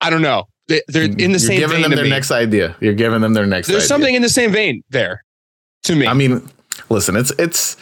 Speaker 2: I don't know. They're mm-hmm. in the same.
Speaker 1: You're.
Speaker 2: Giving
Speaker 1: them their
Speaker 2: me.
Speaker 1: next idea. You're giving them their next.
Speaker 2: There's
Speaker 1: idea.
Speaker 2: something in the same vein there, to me.
Speaker 1: I mean, listen, it's it's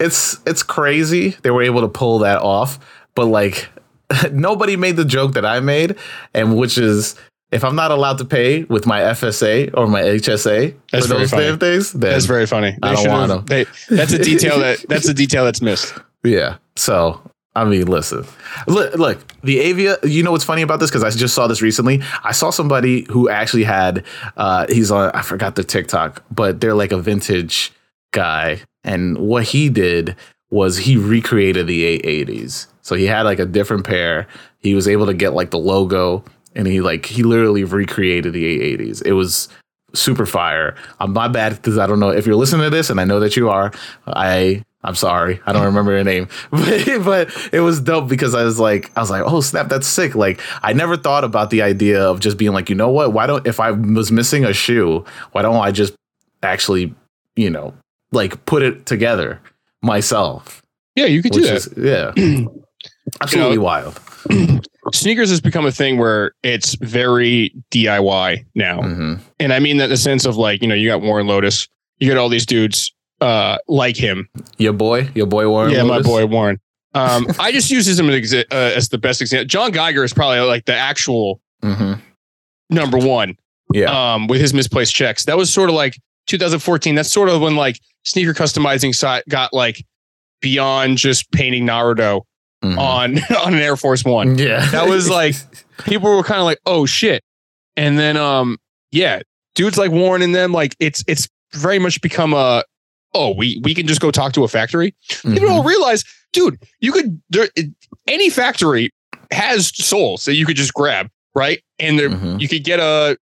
Speaker 1: it's it's crazy they were able to pull that off, but like <laughs> nobody made the joke that I made, and which is if I'm not allowed to pay with my FSA or my HSA
Speaker 2: that's
Speaker 1: for those
Speaker 2: damn
Speaker 1: things,
Speaker 2: that's very funny.
Speaker 1: They I don't want
Speaker 2: to. That's a detail that <laughs> that's a detail that's missed.
Speaker 1: Yeah. So I mean, listen, look, look, the Avia. You know what's funny about this? Because I just saw this recently. I saw somebody who actually had. Uh, he's on. I forgot the TikTok, but they're like a vintage guy and what he did was he recreated the 880s. So he had like a different pair. He was able to get like the logo and he like he literally recreated the 880s. It was super fire. I'm my bad because I don't know if you're listening to this and I know that you are. I I'm sorry. I don't remember your name. <laughs> But, but it was dope because I was like I was like, "Oh, snap, that's sick." Like I never thought about the idea of just being like, "You know what? Why don't if I was missing a shoe, why don't I just actually, you know, like put it together myself?"
Speaker 2: Yeah, you could do that.
Speaker 1: Is, yeah. Absolutely <clears throat> you know, wild. <clears throat>
Speaker 2: Sneakers has become a thing where it's very DIY now. Mm-hmm. And I mean that in the sense of like, you know, you got Warren Lotas, you got all these dudes uh, like him.
Speaker 1: Your boy, your boy Warren.
Speaker 2: Yeah, Lotas? my boy Warren. Um, <laughs> I just use him as, uh, as the best example. John Geiger is probably like the actual mm-hmm. number one.
Speaker 1: Yeah.
Speaker 2: Um, with his misplaced checks, that was sort of like 2014. That's sort of when like sneaker customizing got like beyond just painting Naruto mm-hmm. on <laughs> on an Air Force One.
Speaker 1: Yeah,
Speaker 2: that was like people were kind of like, oh shit, and then um yeah, dudes like Warren and them like it's it's very much become a oh, we we can just go talk to a factory. Mm-hmm. People don't realize, dude, you could there, any factory has soles that you could just grab, right? And there, mm-hmm. you could get a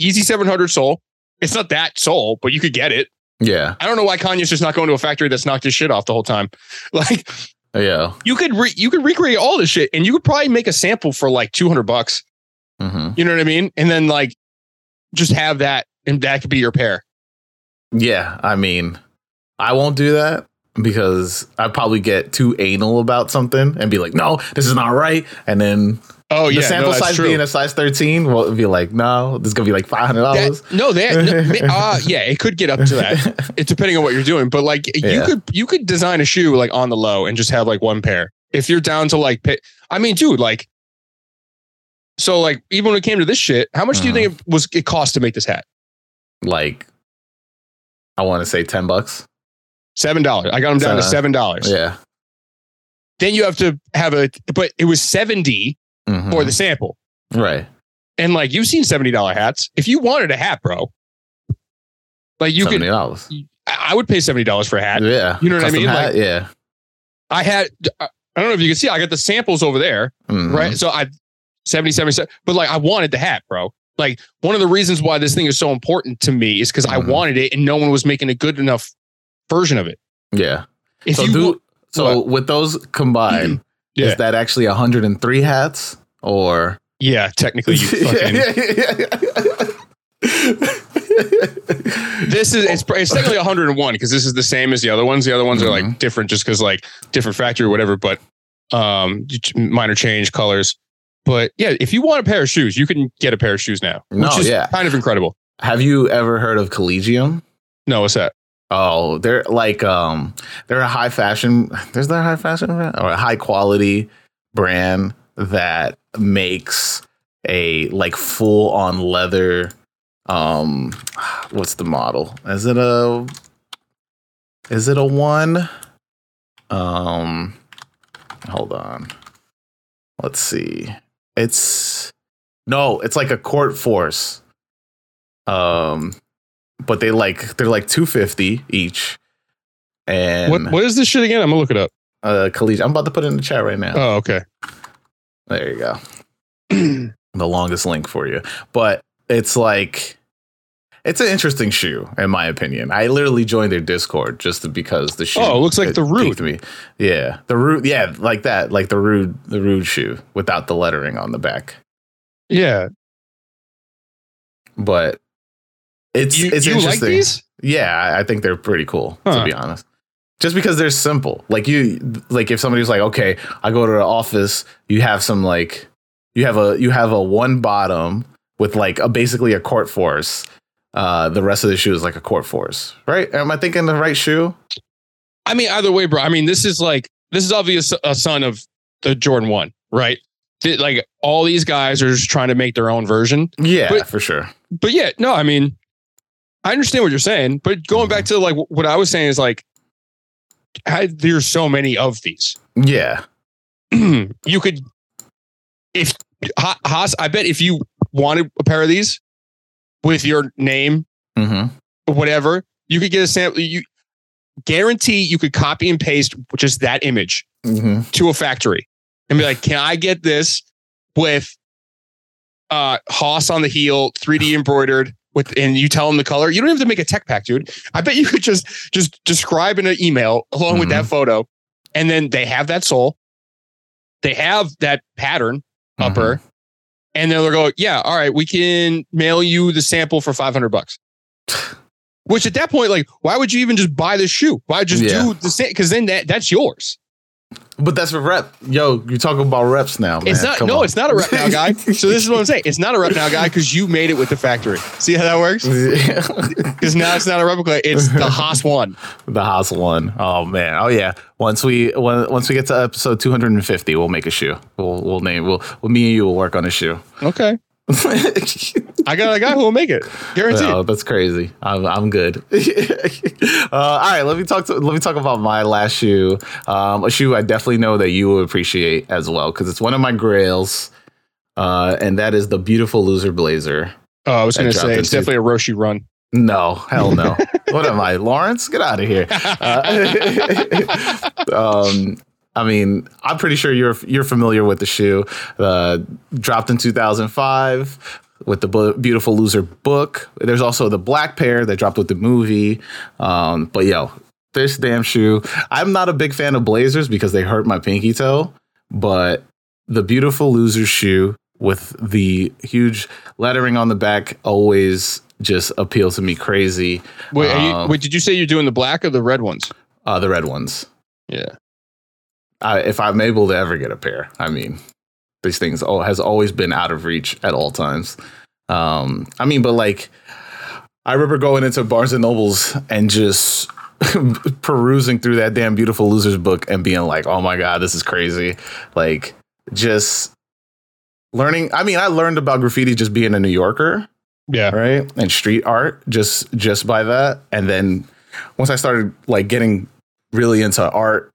Speaker 2: Yeezy 700 sole. It's not that sole, but you could get it.
Speaker 1: Yeah.
Speaker 2: I don't know why Kanye's just not going to a factory that's knocked his shit off the whole time. <laughs> Like,
Speaker 1: yeah,
Speaker 2: you could re- you could recreate all this shit, and you could probably make a sample for like 200 bucks. Mm-hmm. You know what I mean? And then like just have that, and that could be your pair.
Speaker 1: Yeah, I mean, I won't do that because I probably get too anal about something and be like, no, this is not right. And then
Speaker 2: Oh
Speaker 1: yeah,
Speaker 2: the
Speaker 1: sample
Speaker 2: no,
Speaker 1: size
Speaker 2: true.
Speaker 1: being a size thirteen will be like, no, this is gonna be like five hundred dollars.
Speaker 2: No, that no, <laughs> uh, yeah, it could get up to that. It's depending on what you're doing, but like yeah. you could you could design a shoe like on the low and just have like one pair. If you're down to like, pay, I mean, dude, like, so like even when it came to this shit, how much mm. do you think mm-hmm. it was it cost to make this hat?
Speaker 1: Like, I want to say ten bucks.
Speaker 2: Seven dollars. I got them down to seven dollars.
Speaker 1: Yeah.
Speaker 2: Then you have to have a, but it was seventy mm-hmm. for the sample.
Speaker 1: Right.
Speaker 2: And like you've seen seventy dollar hats. If you wanted a hat, bro, like you $70. could. I would pay seventy dollars for a hat.
Speaker 1: Yeah.
Speaker 2: You know what Custom I mean?
Speaker 1: Hat,
Speaker 2: like,
Speaker 1: yeah.
Speaker 2: I had. I don't know if you can see. I got the samples over there, mm-hmm. right? So I 70, 77. But like I wanted the hat, bro. Like one of the reasons why this thing is so important to me is because mm-hmm. I wanted it, and no one was making a good enough version of it.
Speaker 1: Yeah. If so do so what? with those combined, yeah. is that actually 103 hats or?
Speaker 2: Yeah, technically you <laughs> fucking. <laughs> this is it's, it's technically 101 because this is the same as the other ones. The other ones mm-hmm. are like mm-hmm. different just because like different factory or whatever, but um minor change colors. But yeah, if you want a pair of shoes, you can get a pair of shoes now, which no, is yeah. kind of incredible.
Speaker 1: Have you ever heard of Collegium?
Speaker 2: No, what's that?
Speaker 1: Oh, they're like um they're a high fashion there's their high fashion brand or a high quality brand that makes a like full on leather um what's the model? Is it a is it a one? Um hold on. Let's see. It's no, it's like a court force. Um but they like they're like 250 each. And
Speaker 2: what what is this shit again? I'm gonna look it up.
Speaker 1: Uh collegiate. I'm about to put it in the chat right now.
Speaker 2: Oh, okay.
Speaker 1: There you go. <clears throat> the longest link for you. But it's like it's an interesting shoe, in my opinion. I literally joined their Discord just because the shoe.
Speaker 2: Oh, it looks like the Rhude.
Speaker 1: Me. Yeah, the root. Yeah, like that, like the Rhude, the Rhude shoe without the lettering on the back.
Speaker 2: Yeah,
Speaker 1: but it's
Speaker 2: you,
Speaker 1: it's
Speaker 2: you
Speaker 1: interesting.
Speaker 2: Like these?
Speaker 1: Yeah, I think they're pretty cool huh. to be honest. Just because they're simple. Like you like if somebody's like, "Okay, I go to the office, you have some like you have a you have a one bottom with like a basically a court force. Uh the rest of the shoe is like a court force, right? Am I thinking the right shoe?
Speaker 2: I mean, either way, bro. I mean, this is like this is obviously a son of the Jordan 1, right? Like all these guys are just trying to make their own version.
Speaker 1: Yeah, but, for sure.
Speaker 2: But yeah, no, I mean, I understand what you're saying, but going back mm-hmm. to like what I was saying is like, I, there's so many of these.
Speaker 1: Yeah, <clears throat>
Speaker 2: you could, if Haas, I bet if you wanted a pair of these with your name, mm-hmm. whatever, you could get a sample. You guarantee you could copy and paste just that image
Speaker 1: hmm
Speaker 2: to a factory and be like, can I get this with uh Haas on the heel, 3D embroidered with and you tell them the color. You don't have to make a tech pack, dude. I bet you could just just describe in an email along with that mm-hmm. photo. And then they have that sole. They have that pattern upper. Mm-hmm. And then they'll go, yeah, all right, we can mail you the sample for 500 bucks. <sighs> Which at that point, like, why would you even just buy the shoe? Why just
Speaker 1: Yeah.
Speaker 2: do the same? Because then that, that's yours.
Speaker 1: But that's a rep. Yo, you're talking about reps now.
Speaker 2: It's not.
Speaker 1: Come
Speaker 2: no,
Speaker 1: on.
Speaker 2: it's not a rep now guy. <laughs> So this is what I'm saying. It's not a rep now guy because you made it with the factory. See how that works? <laughs> Because now it's not a replica. It's the Haas one. <laughs>
Speaker 1: the Haas one. Oh man. Oh yeah. Once we when, once we get to episode 250, we'll make a shoe. We'll we'll name. We'll, well me and you will work on a shoe.
Speaker 2: Okay. I got a guy who will make it. Guaranteed.
Speaker 1: No, that's crazy. I'm I'm good. <laughs> uh, all right, let me talk to let me talk about my last shoe. Um, a shoe I definitely know that you will appreciate as well because it's one of my grails, uh, and that is the beautiful loser blazer.
Speaker 2: Oh, I was going to say it's definitely a Roshe Run.
Speaker 1: No, hell no. <laughs> what am I, Lawrence? Get out of here. <laughs> Uh, um, I mean, I'm pretty sure you're you're familiar with the shoe. Uh, dropped in 2005 with the Bu- Beautiful Loser book. There's also the black pair that dropped with the movie. Um, but yo, this damn shoe. I'm not a big fan of blazers because they hurt my pinky toe. But the Beautiful Loser shoe with the huge lettering on the back always just appeals to me crazy.
Speaker 2: Wait, are you,
Speaker 1: Um,
Speaker 2: wait, did you say you're doing the black or the red ones?
Speaker 1: Uh, the red ones.
Speaker 2: Yeah.
Speaker 1: I, if I'm able to ever get a pair, I mean, these things all has always been out of reach at all times. Um, I mean, but like, I remember going into Barnes and Nobles and just <laughs> perusing through that damn beautiful losers book and being like, oh my god, this is crazy. Like, just learning. I mean, I learned about graffiti just being a New Yorker,
Speaker 2: Yeah.
Speaker 1: right and street art just just by that and then once i started like getting really into art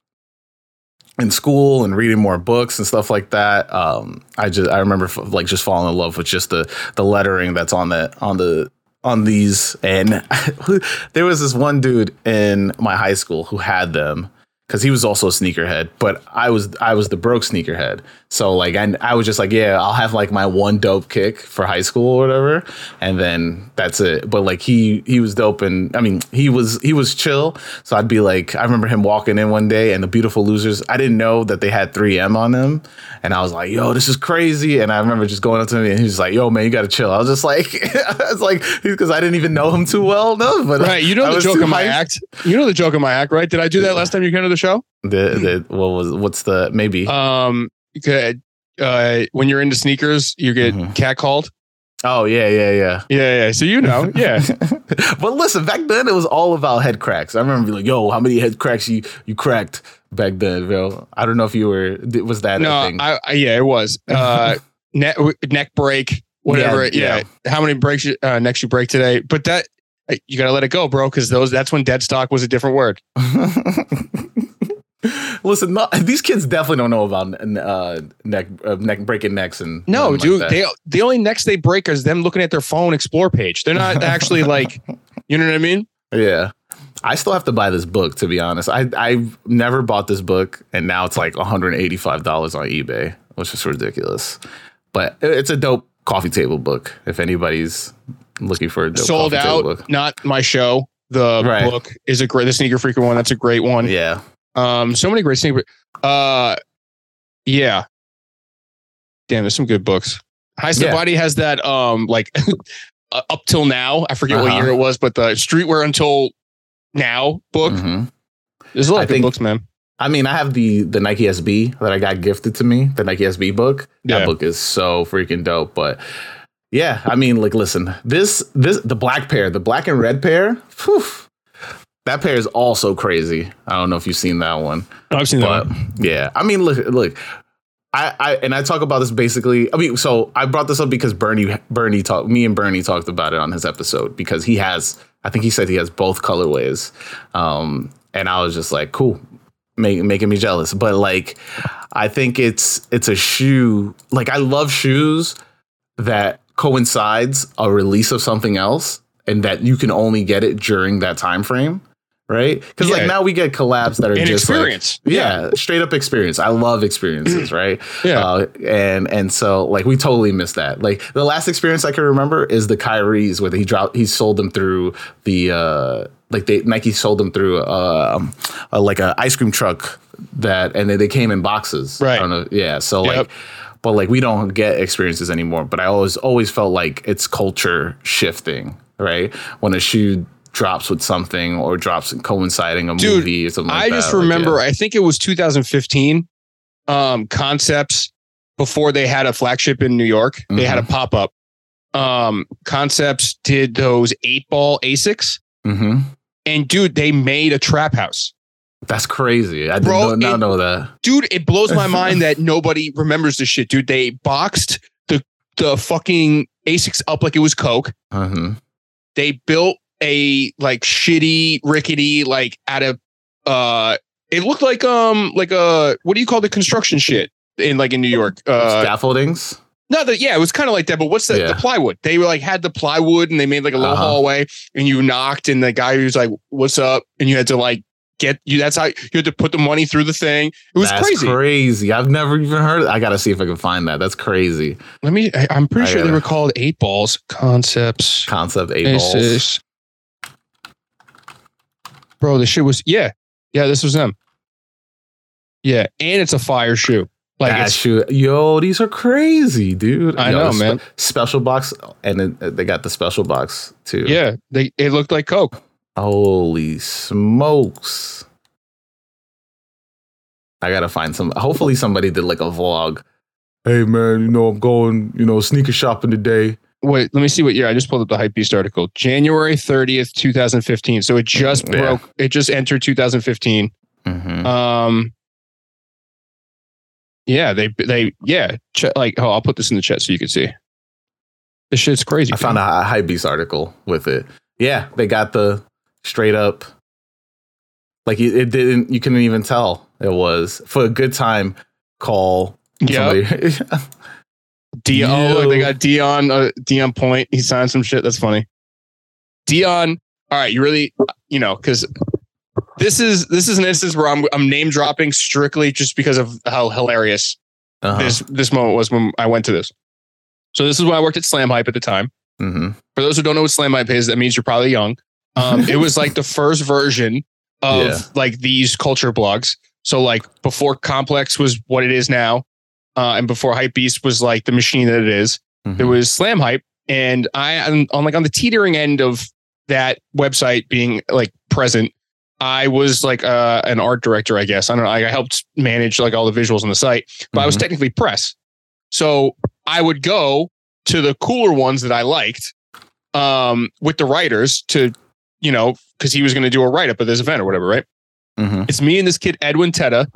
Speaker 1: in school and reading more books and stuff like that um i just i remember f- like just falling in love with just the the lettering that's on the on the on these. And <laughs> there was this one dude in my high school who had them because he was also a sneakerhead but i was i was the broke sneakerhead so like I, I was just like yeah i'll have like my one dope kick for high school or whatever and then that's it but like he he was dope and i mean he was he was chill so i'd be like i remember him walking in one day and the beautiful losers i didn't know that they had 3m on them and i was like yo this is crazy and i remember just going up to him and he was like yo man you gotta chill i was just like <laughs> i was like because i didn't even know him too well no but
Speaker 2: Right. You know
Speaker 1: I
Speaker 2: the joke of my act? You know the joke of my act, right? Did I do that last time you came to the show?
Speaker 1: the, the what was what's the maybe
Speaker 2: Um, uh, when you're into sneakers, you get
Speaker 1: Mhm.
Speaker 2: catcalled.
Speaker 1: oh yeah yeah yeah
Speaker 2: Yeah, yeah. So you know, <laughs> yeah. <laughs>
Speaker 1: but listen, back then it was all about head cracks. I remember being like, "Yo, how many head cracks you you cracked back then, bro?" I don't know if you were was that a
Speaker 2: no,
Speaker 1: thing?
Speaker 2: I, I yeah, it was <laughs> uh, neck neck break, whatever.
Speaker 1: Yeah,
Speaker 2: Yeah, How many breaks you, uh, necks you break today? But that uh, you gotta let it go, bro, because those that's when dead stock was a different word. <laughs>
Speaker 1: listen, no, these kids definitely don't know about uh, neck uh, neck breaking necks and
Speaker 2: No, dude,
Speaker 1: like
Speaker 2: they the only necks they break is them looking at their phone explore page. They're not <laughs> actually like, you know what I mean?
Speaker 1: yeah. I still have to buy this book to be honest. I I've never bought this book and now it's like 185 dollars on eBay, which is ridiculous. But it's a dope coffee table book. If anybody's looking for a dope
Speaker 2: Sold
Speaker 1: coffee table
Speaker 2: out.
Speaker 1: book.
Speaker 2: Not my show. The
Speaker 1: Right.
Speaker 2: book is a great. The sneaker freaker one. That's a great one.
Speaker 1: Yeah.
Speaker 2: Um, so many great sneaker. Uh, yeah. Damn, there's some good books. High
Speaker 1: Yeah.
Speaker 2: Body has that. Um, like <laughs> uh, up till now, I forget what
Speaker 1: Uh-huh.
Speaker 2: year it was, but the Streetwear until now book.
Speaker 1: Mhm.
Speaker 2: There's a lot
Speaker 1: I
Speaker 2: of good
Speaker 1: think-
Speaker 2: books, man.
Speaker 1: I mean, I have the the Nike SB that I got gifted to me, the Nike SB book.
Speaker 2: Yeah.
Speaker 1: That book is so freaking dope. But yeah, I mean, like, listen, this this the black pair, the black and red pair. Whew, that pair is also crazy. I don't know if you've seen that one,
Speaker 2: I've seen
Speaker 1: but yeah, I mean, look, look. I, I and I talk about this basically. I mean, so I brought this up because Bernie Bernie talked. Me and Bernie talked about it on his episode because he has. I think he said he has both colorways, um, and I was just like, cool, make, making me jealous. But like, I think it's it's a shoe. Like I love shoes that coincides a release of something else, and that you can only get it during that time frame. Right? Because
Speaker 2: Yeah.
Speaker 1: like now we get collabs that are
Speaker 2: And
Speaker 1: just like-
Speaker 2: experience.
Speaker 1: yeah, straight up experience. I love experiences, <clears throat> right?
Speaker 2: Yeah.
Speaker 1: Uh, and and so like we totally missed that. Like the last experience I can remember is the Kyrie's where he dropped he sold them through the uh like they Nike sold them through uh, um, uh like a ice cream truck that and then they came in boxes.
Speaker 2: Right.
Speaker 1: Know. Yeah. So
Speaker 2: Yep.
Speaker 1: like but like we don't get experiences anymore. But I always always felt like it's culture shifting, right? When a shoe drops with something or drops coinciding a
Speaker 2: Dude,
Speaker 1: movie or something like
Speaker 2: I
Speaker 1: that.
Speaker 2: just
Speaker 1: like,
Speaker 2: remember,
Speaker 1: yeah.
Speaker 2: I think it was 2015. Um, concepts before they had a flagship in New York, they had a
Speaker 1: Mm-hmm.
Speaker 2: pop up. Um, concepts did those eight ball Asics,
Speaker 1: Mhm.
Speaker 2: and dude, they made a trap house.
Speaker 1: That's crazy. I did
Speaker 2: Bro,
Speaker 1: not, not
Speaker 2: it-
Speaker 1: know that.
Speaker 2: Dude, it blows my <laughs> mind that nobody remembers this shit, dude. They boxed the the fucking Asics up like it was Coke.
Speaker 1: Uh-huh.
Speaker 2: They built a like shitty, rickety, like out of uh it looked like um like a what do you call the construction shit in like in New York? Uh
Speaker 1: Scaffoldings.
Speaker 2: no the yeah, it was kind of like that, but what's the,
Speaker 1: Yeah.
Speaker 2: the plywood? They were like had the plywood and they made like a little
Speaker 1: Uh-huh.
Speaker 2: hallway and you knocked and the guy was like, What's up? And you had to like get you that's how you had to put the money through the thing. It was
Speaker 1: That's
Speaker 2: crazy.
Speaker 1: crazy. I've never even heard. I gotta see if I can find that. That's crazy.
Speaker 2: Let me I, I'm pretty
Speaker 1: I
Speaker 2: sure they
Speaker 1: gotta-
Speaker 2: were called eight balls concepts.
Speaker 1: Concept eight balls.
Speaker 2: Bro, the shit was yeah. Yeah, this was them. Yeah, and it's a fire shoe. Like
Speaker 1: That shoe- yo, these are crazy, dude.
Speaker 2: I
Speaker 1: Yo,
Speaker 2: know,
Speaker 1: spe-
Speaker 2: man.
Speaker 1: Special box, and then uh, they got the special box too.
Speaker 2: yeah, they it looked like Coke.
Speaker 1: Holy smokes! I gotta find some. Hopefully, somebody did like a vlog. Hey man, you know I'm going, you know, sneaker shopping today.
Speaker 2: Wait, let me see what year. I just pulled up the Hypebeast article. January 30th, 2015. So it just
Speaker 1: Yeah.
Speaker 2: broke. It just entered 2015.
Speaker 1: Mhm.
Speaker 2: Um Yeah, they they yeah, ch- like oh, I'll put this in the chat so you can see. This shit's crazy.
Speaker 1: I found a, a Hypebeast article with it. Yeah, they got the straight up. Like it, it didn't. You couldn't even tell it was for a good time. Call
Speaker 2: Yeah. <laughs> Deon. Oh, they got Deon. Uh, Deon Point. He signed some shit. That's funny. Deon. All right, you really, you know, because this is this is an instance where I'm I'm name dropping strictly just because of how hilarious
Speaker 1: Uh-huh.
Speaker 2: this this moment was when I went to this. So this is when I worked at Slam Hype at the time.
Speaker 1: Mhm.
Speaker 2: For those who don't know what Slam Hype is, that means you're probably young. Um, it was like the first version of
Speaker 1: Yeah.
Speaker 2: like these culture blogs. So like before Complex was what it is now, uh, and before Hype Beast was like the machine that it is. There
Speaker 1: Mhm.
Speaker 2: was Slam Hype, and I am on like on the teetering end of that website being like present. I was like uh, an art director, I guess. I don't know. I helped manage like all the visuals on the site, but I was
Speaker 1: Mhm.
Speaker 2: technically press. So I would go to the cooler ones that I liked um, with the writers to, you know, because he was going to do a write up of this event or whatever, right?
Speaker 1: Mhm.
Speaker 2: It's me and this kid Edwin Teta,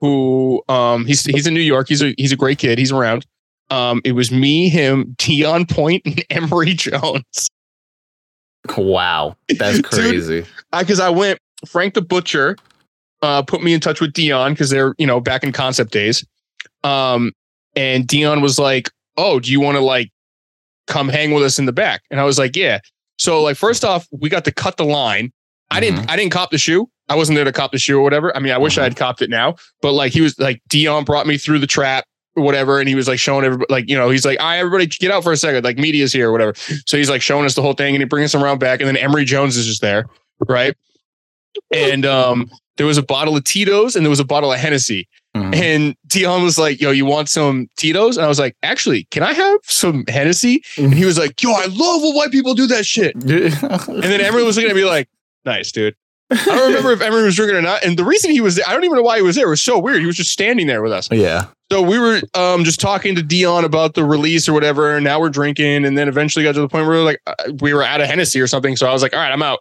Speaker 2: who um he's he's in New York. He's a he's a great kid. He's around. Um, it was me, him, Deon Point, and <laughs> Emory Jones.
Speaker 1: Wow, that's <laughs> crazy.
Speaker 2: Because I, went Frank the Butcher, uh, put me in touch with Deon because they're you know back in concept days. Um, and Deon was like, "Oh, do you want to like come hang with us in the back?" And I was like, "Yeah." So like first off, we got to cut the line. I didn't I didn't cop the shoe. I wasn't there to cop the shoe or whatever. I mean, I wish I had copped it now, but like he was like Deon brought me through the trap or whatever, and he was like showing everybody like you know he's like, "All right, everybody get out for a second, like media's here or whatever." So he's like showing us the whole thing, and he brings us around back, and then Emory Jones is just there, right? And um, there was a bottle of Tito's and there was a bottle of Hennessy,
Speaker 1: Mhm.
Speaker 2: and Deon was like, "Yo, you want some Tito's?" And I was like, "Actually, can I have some Hennessy?" And he was like, "Yo, I love when white people do that shit." <laughs> And then everyone was looking at me like, "Nice, dude." I don't remember if Emory was drinking or not. And the reason he was there, I don't even know why he was there. It was so weird. He was just standing there with us.
Speaker 1: yeah.
Speaker 2: So we were um, just talking to Deon about the release or whatever. And now we're drinking. And then eventually got to the point where we were like, uh, we were out of Hennessy or something. So I was like, all right, I'm out.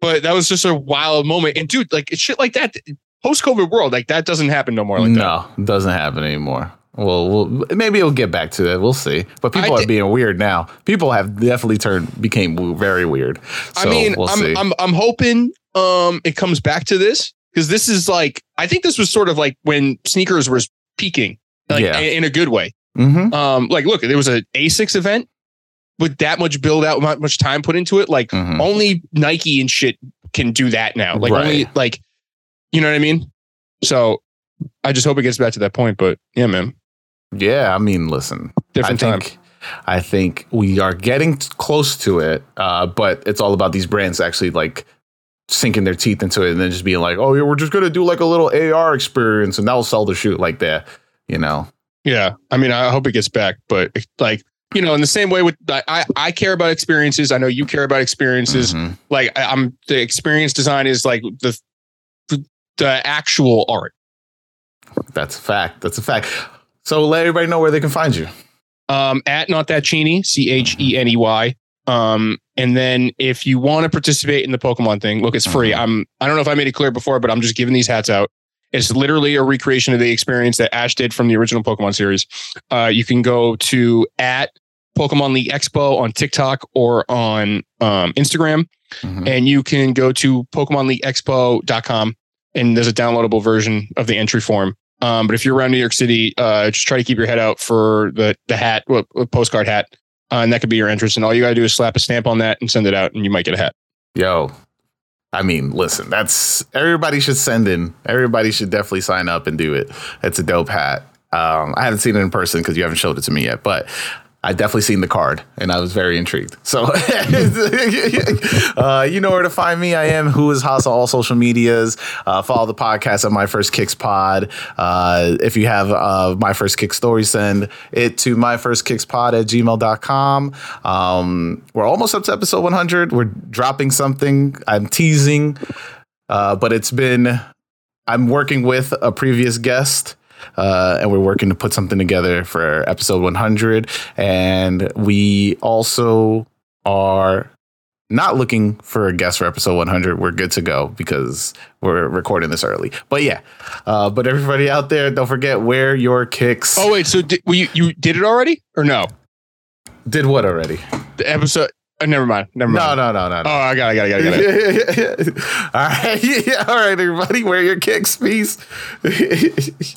Speaker 2: But that was just a wild moment. And dude, like shit like that, post COVID world, like that doesn't happen no more like
Speaker 1: no, it doesn't happen anymore. Well, we'll maybe it'll get back to that. We'll see. But people
Speaker 2: I
Speaker 1: are being weird now. People have definitely turned became very weird.
Speaker 2: I mean,
Speaker 1: we'll
Speaker 2: I'm. I'm I'm hoping um it comes back to this because this is like I think this was sort of like when sneakers was peaking, like
Speaker 1: Yeah.
Speaker 2: in, a good way.
Speaker 1: Mhm.
Speaker 2: Um, like look, there was a Asics event with that much build out, not much time put into it. Like
Speaker 1: Mhm.
Speaker 2: only Nike and shit can do that now. Like
Speaker 1: Right.
Speaker 2: only like, you know what I mean? So I just hope it gets back to that point. But yeah, man,
Speaker 1: Yeah, I mean, listen,
Speaker 2: different
Speaker 1: I
Speaker 2: time.
Speaker 1: think, I think we are getting t- close to it, uh, but it's all about these brands actually like sinking their teeth into it and then just being like, oh yeah, we're just gonna do like a little AR experience and that'll sell the shoot like that, you know?
Speaker 2: Yeah, I mean, I hope it gets back, but like you know, in the same way with I, I, care about experiences. I know you care about experiences.
Speaker 1: Mhm.
Speaker 2: Like I, I'm the experience design is like the the actual art.
Speaker 1: That's a fact. That's a fact. So let everybody know where they can find you.
Speaker 2: Um, at not that Cheney, C H E N E Y. Um, and then if you want to participate in the Pokemon thing, look, it's free.
Speaker 1: Mhm.
Speaker 2: I'm I don't know if I made it clear before, but I'm just giving these hats out. It's literally a recreation of the experience that Ash did from the original Pokemon series. Uh, you can go to at Pokemon League Expo on TikTok or on um, Instagram,
Speaker 1: Mhm.
Speaker 2: and you can go to PokemonLeagueExpo.com and there's a downloadable version of the entry form. Um, but if you're around New York City, uh, just try to keep your head out for the the hat, well, postcard hat, uh, and that could be your interest. And all you gotta do is slap a stamp on that and send it out, and you might get a hat.
Speaker 1: Yo, I mean, listen, that's everybody should send in. Everybody should definitely sign up and do it. It's a dope hat. Um, I haven't seen it in person because you haven't showed it to me yet, but I definitely seen the card and I was very intrigued. So, <laughs> uh, you know where to find me. I am Who is Haas on all social medias. Uh, follow the podcast at My First Kicks Pod. Uh, if you have uh, My First Kick story, send it to My First Kicks Pod at gmail.com. Um, we're almost up to episode 100. We're dropping something. I'm teasing, uh, but it's been, I'm working with a previous guest uh, and we're working to put something together for episode 100. And we also are not looking for a guest for episode 100. We're good to go because we're recording this early. But yeah, uh, but everybody out there, don't forget wear your kicks.
Speaker 2: Oh wait, so did, you you did it already or no?
Speaker 1: did what already?
Speaker 2: The episode. Oh, never mind. Never mind.
Speaker 1: no, no, no, no.
Speaker 2: Oh, I got it. I got it. I got it. Got it. <laughs>
Speaker 1: all right, <laughs> yeah, all right, everybody, wear your kicks, peace. <laughs>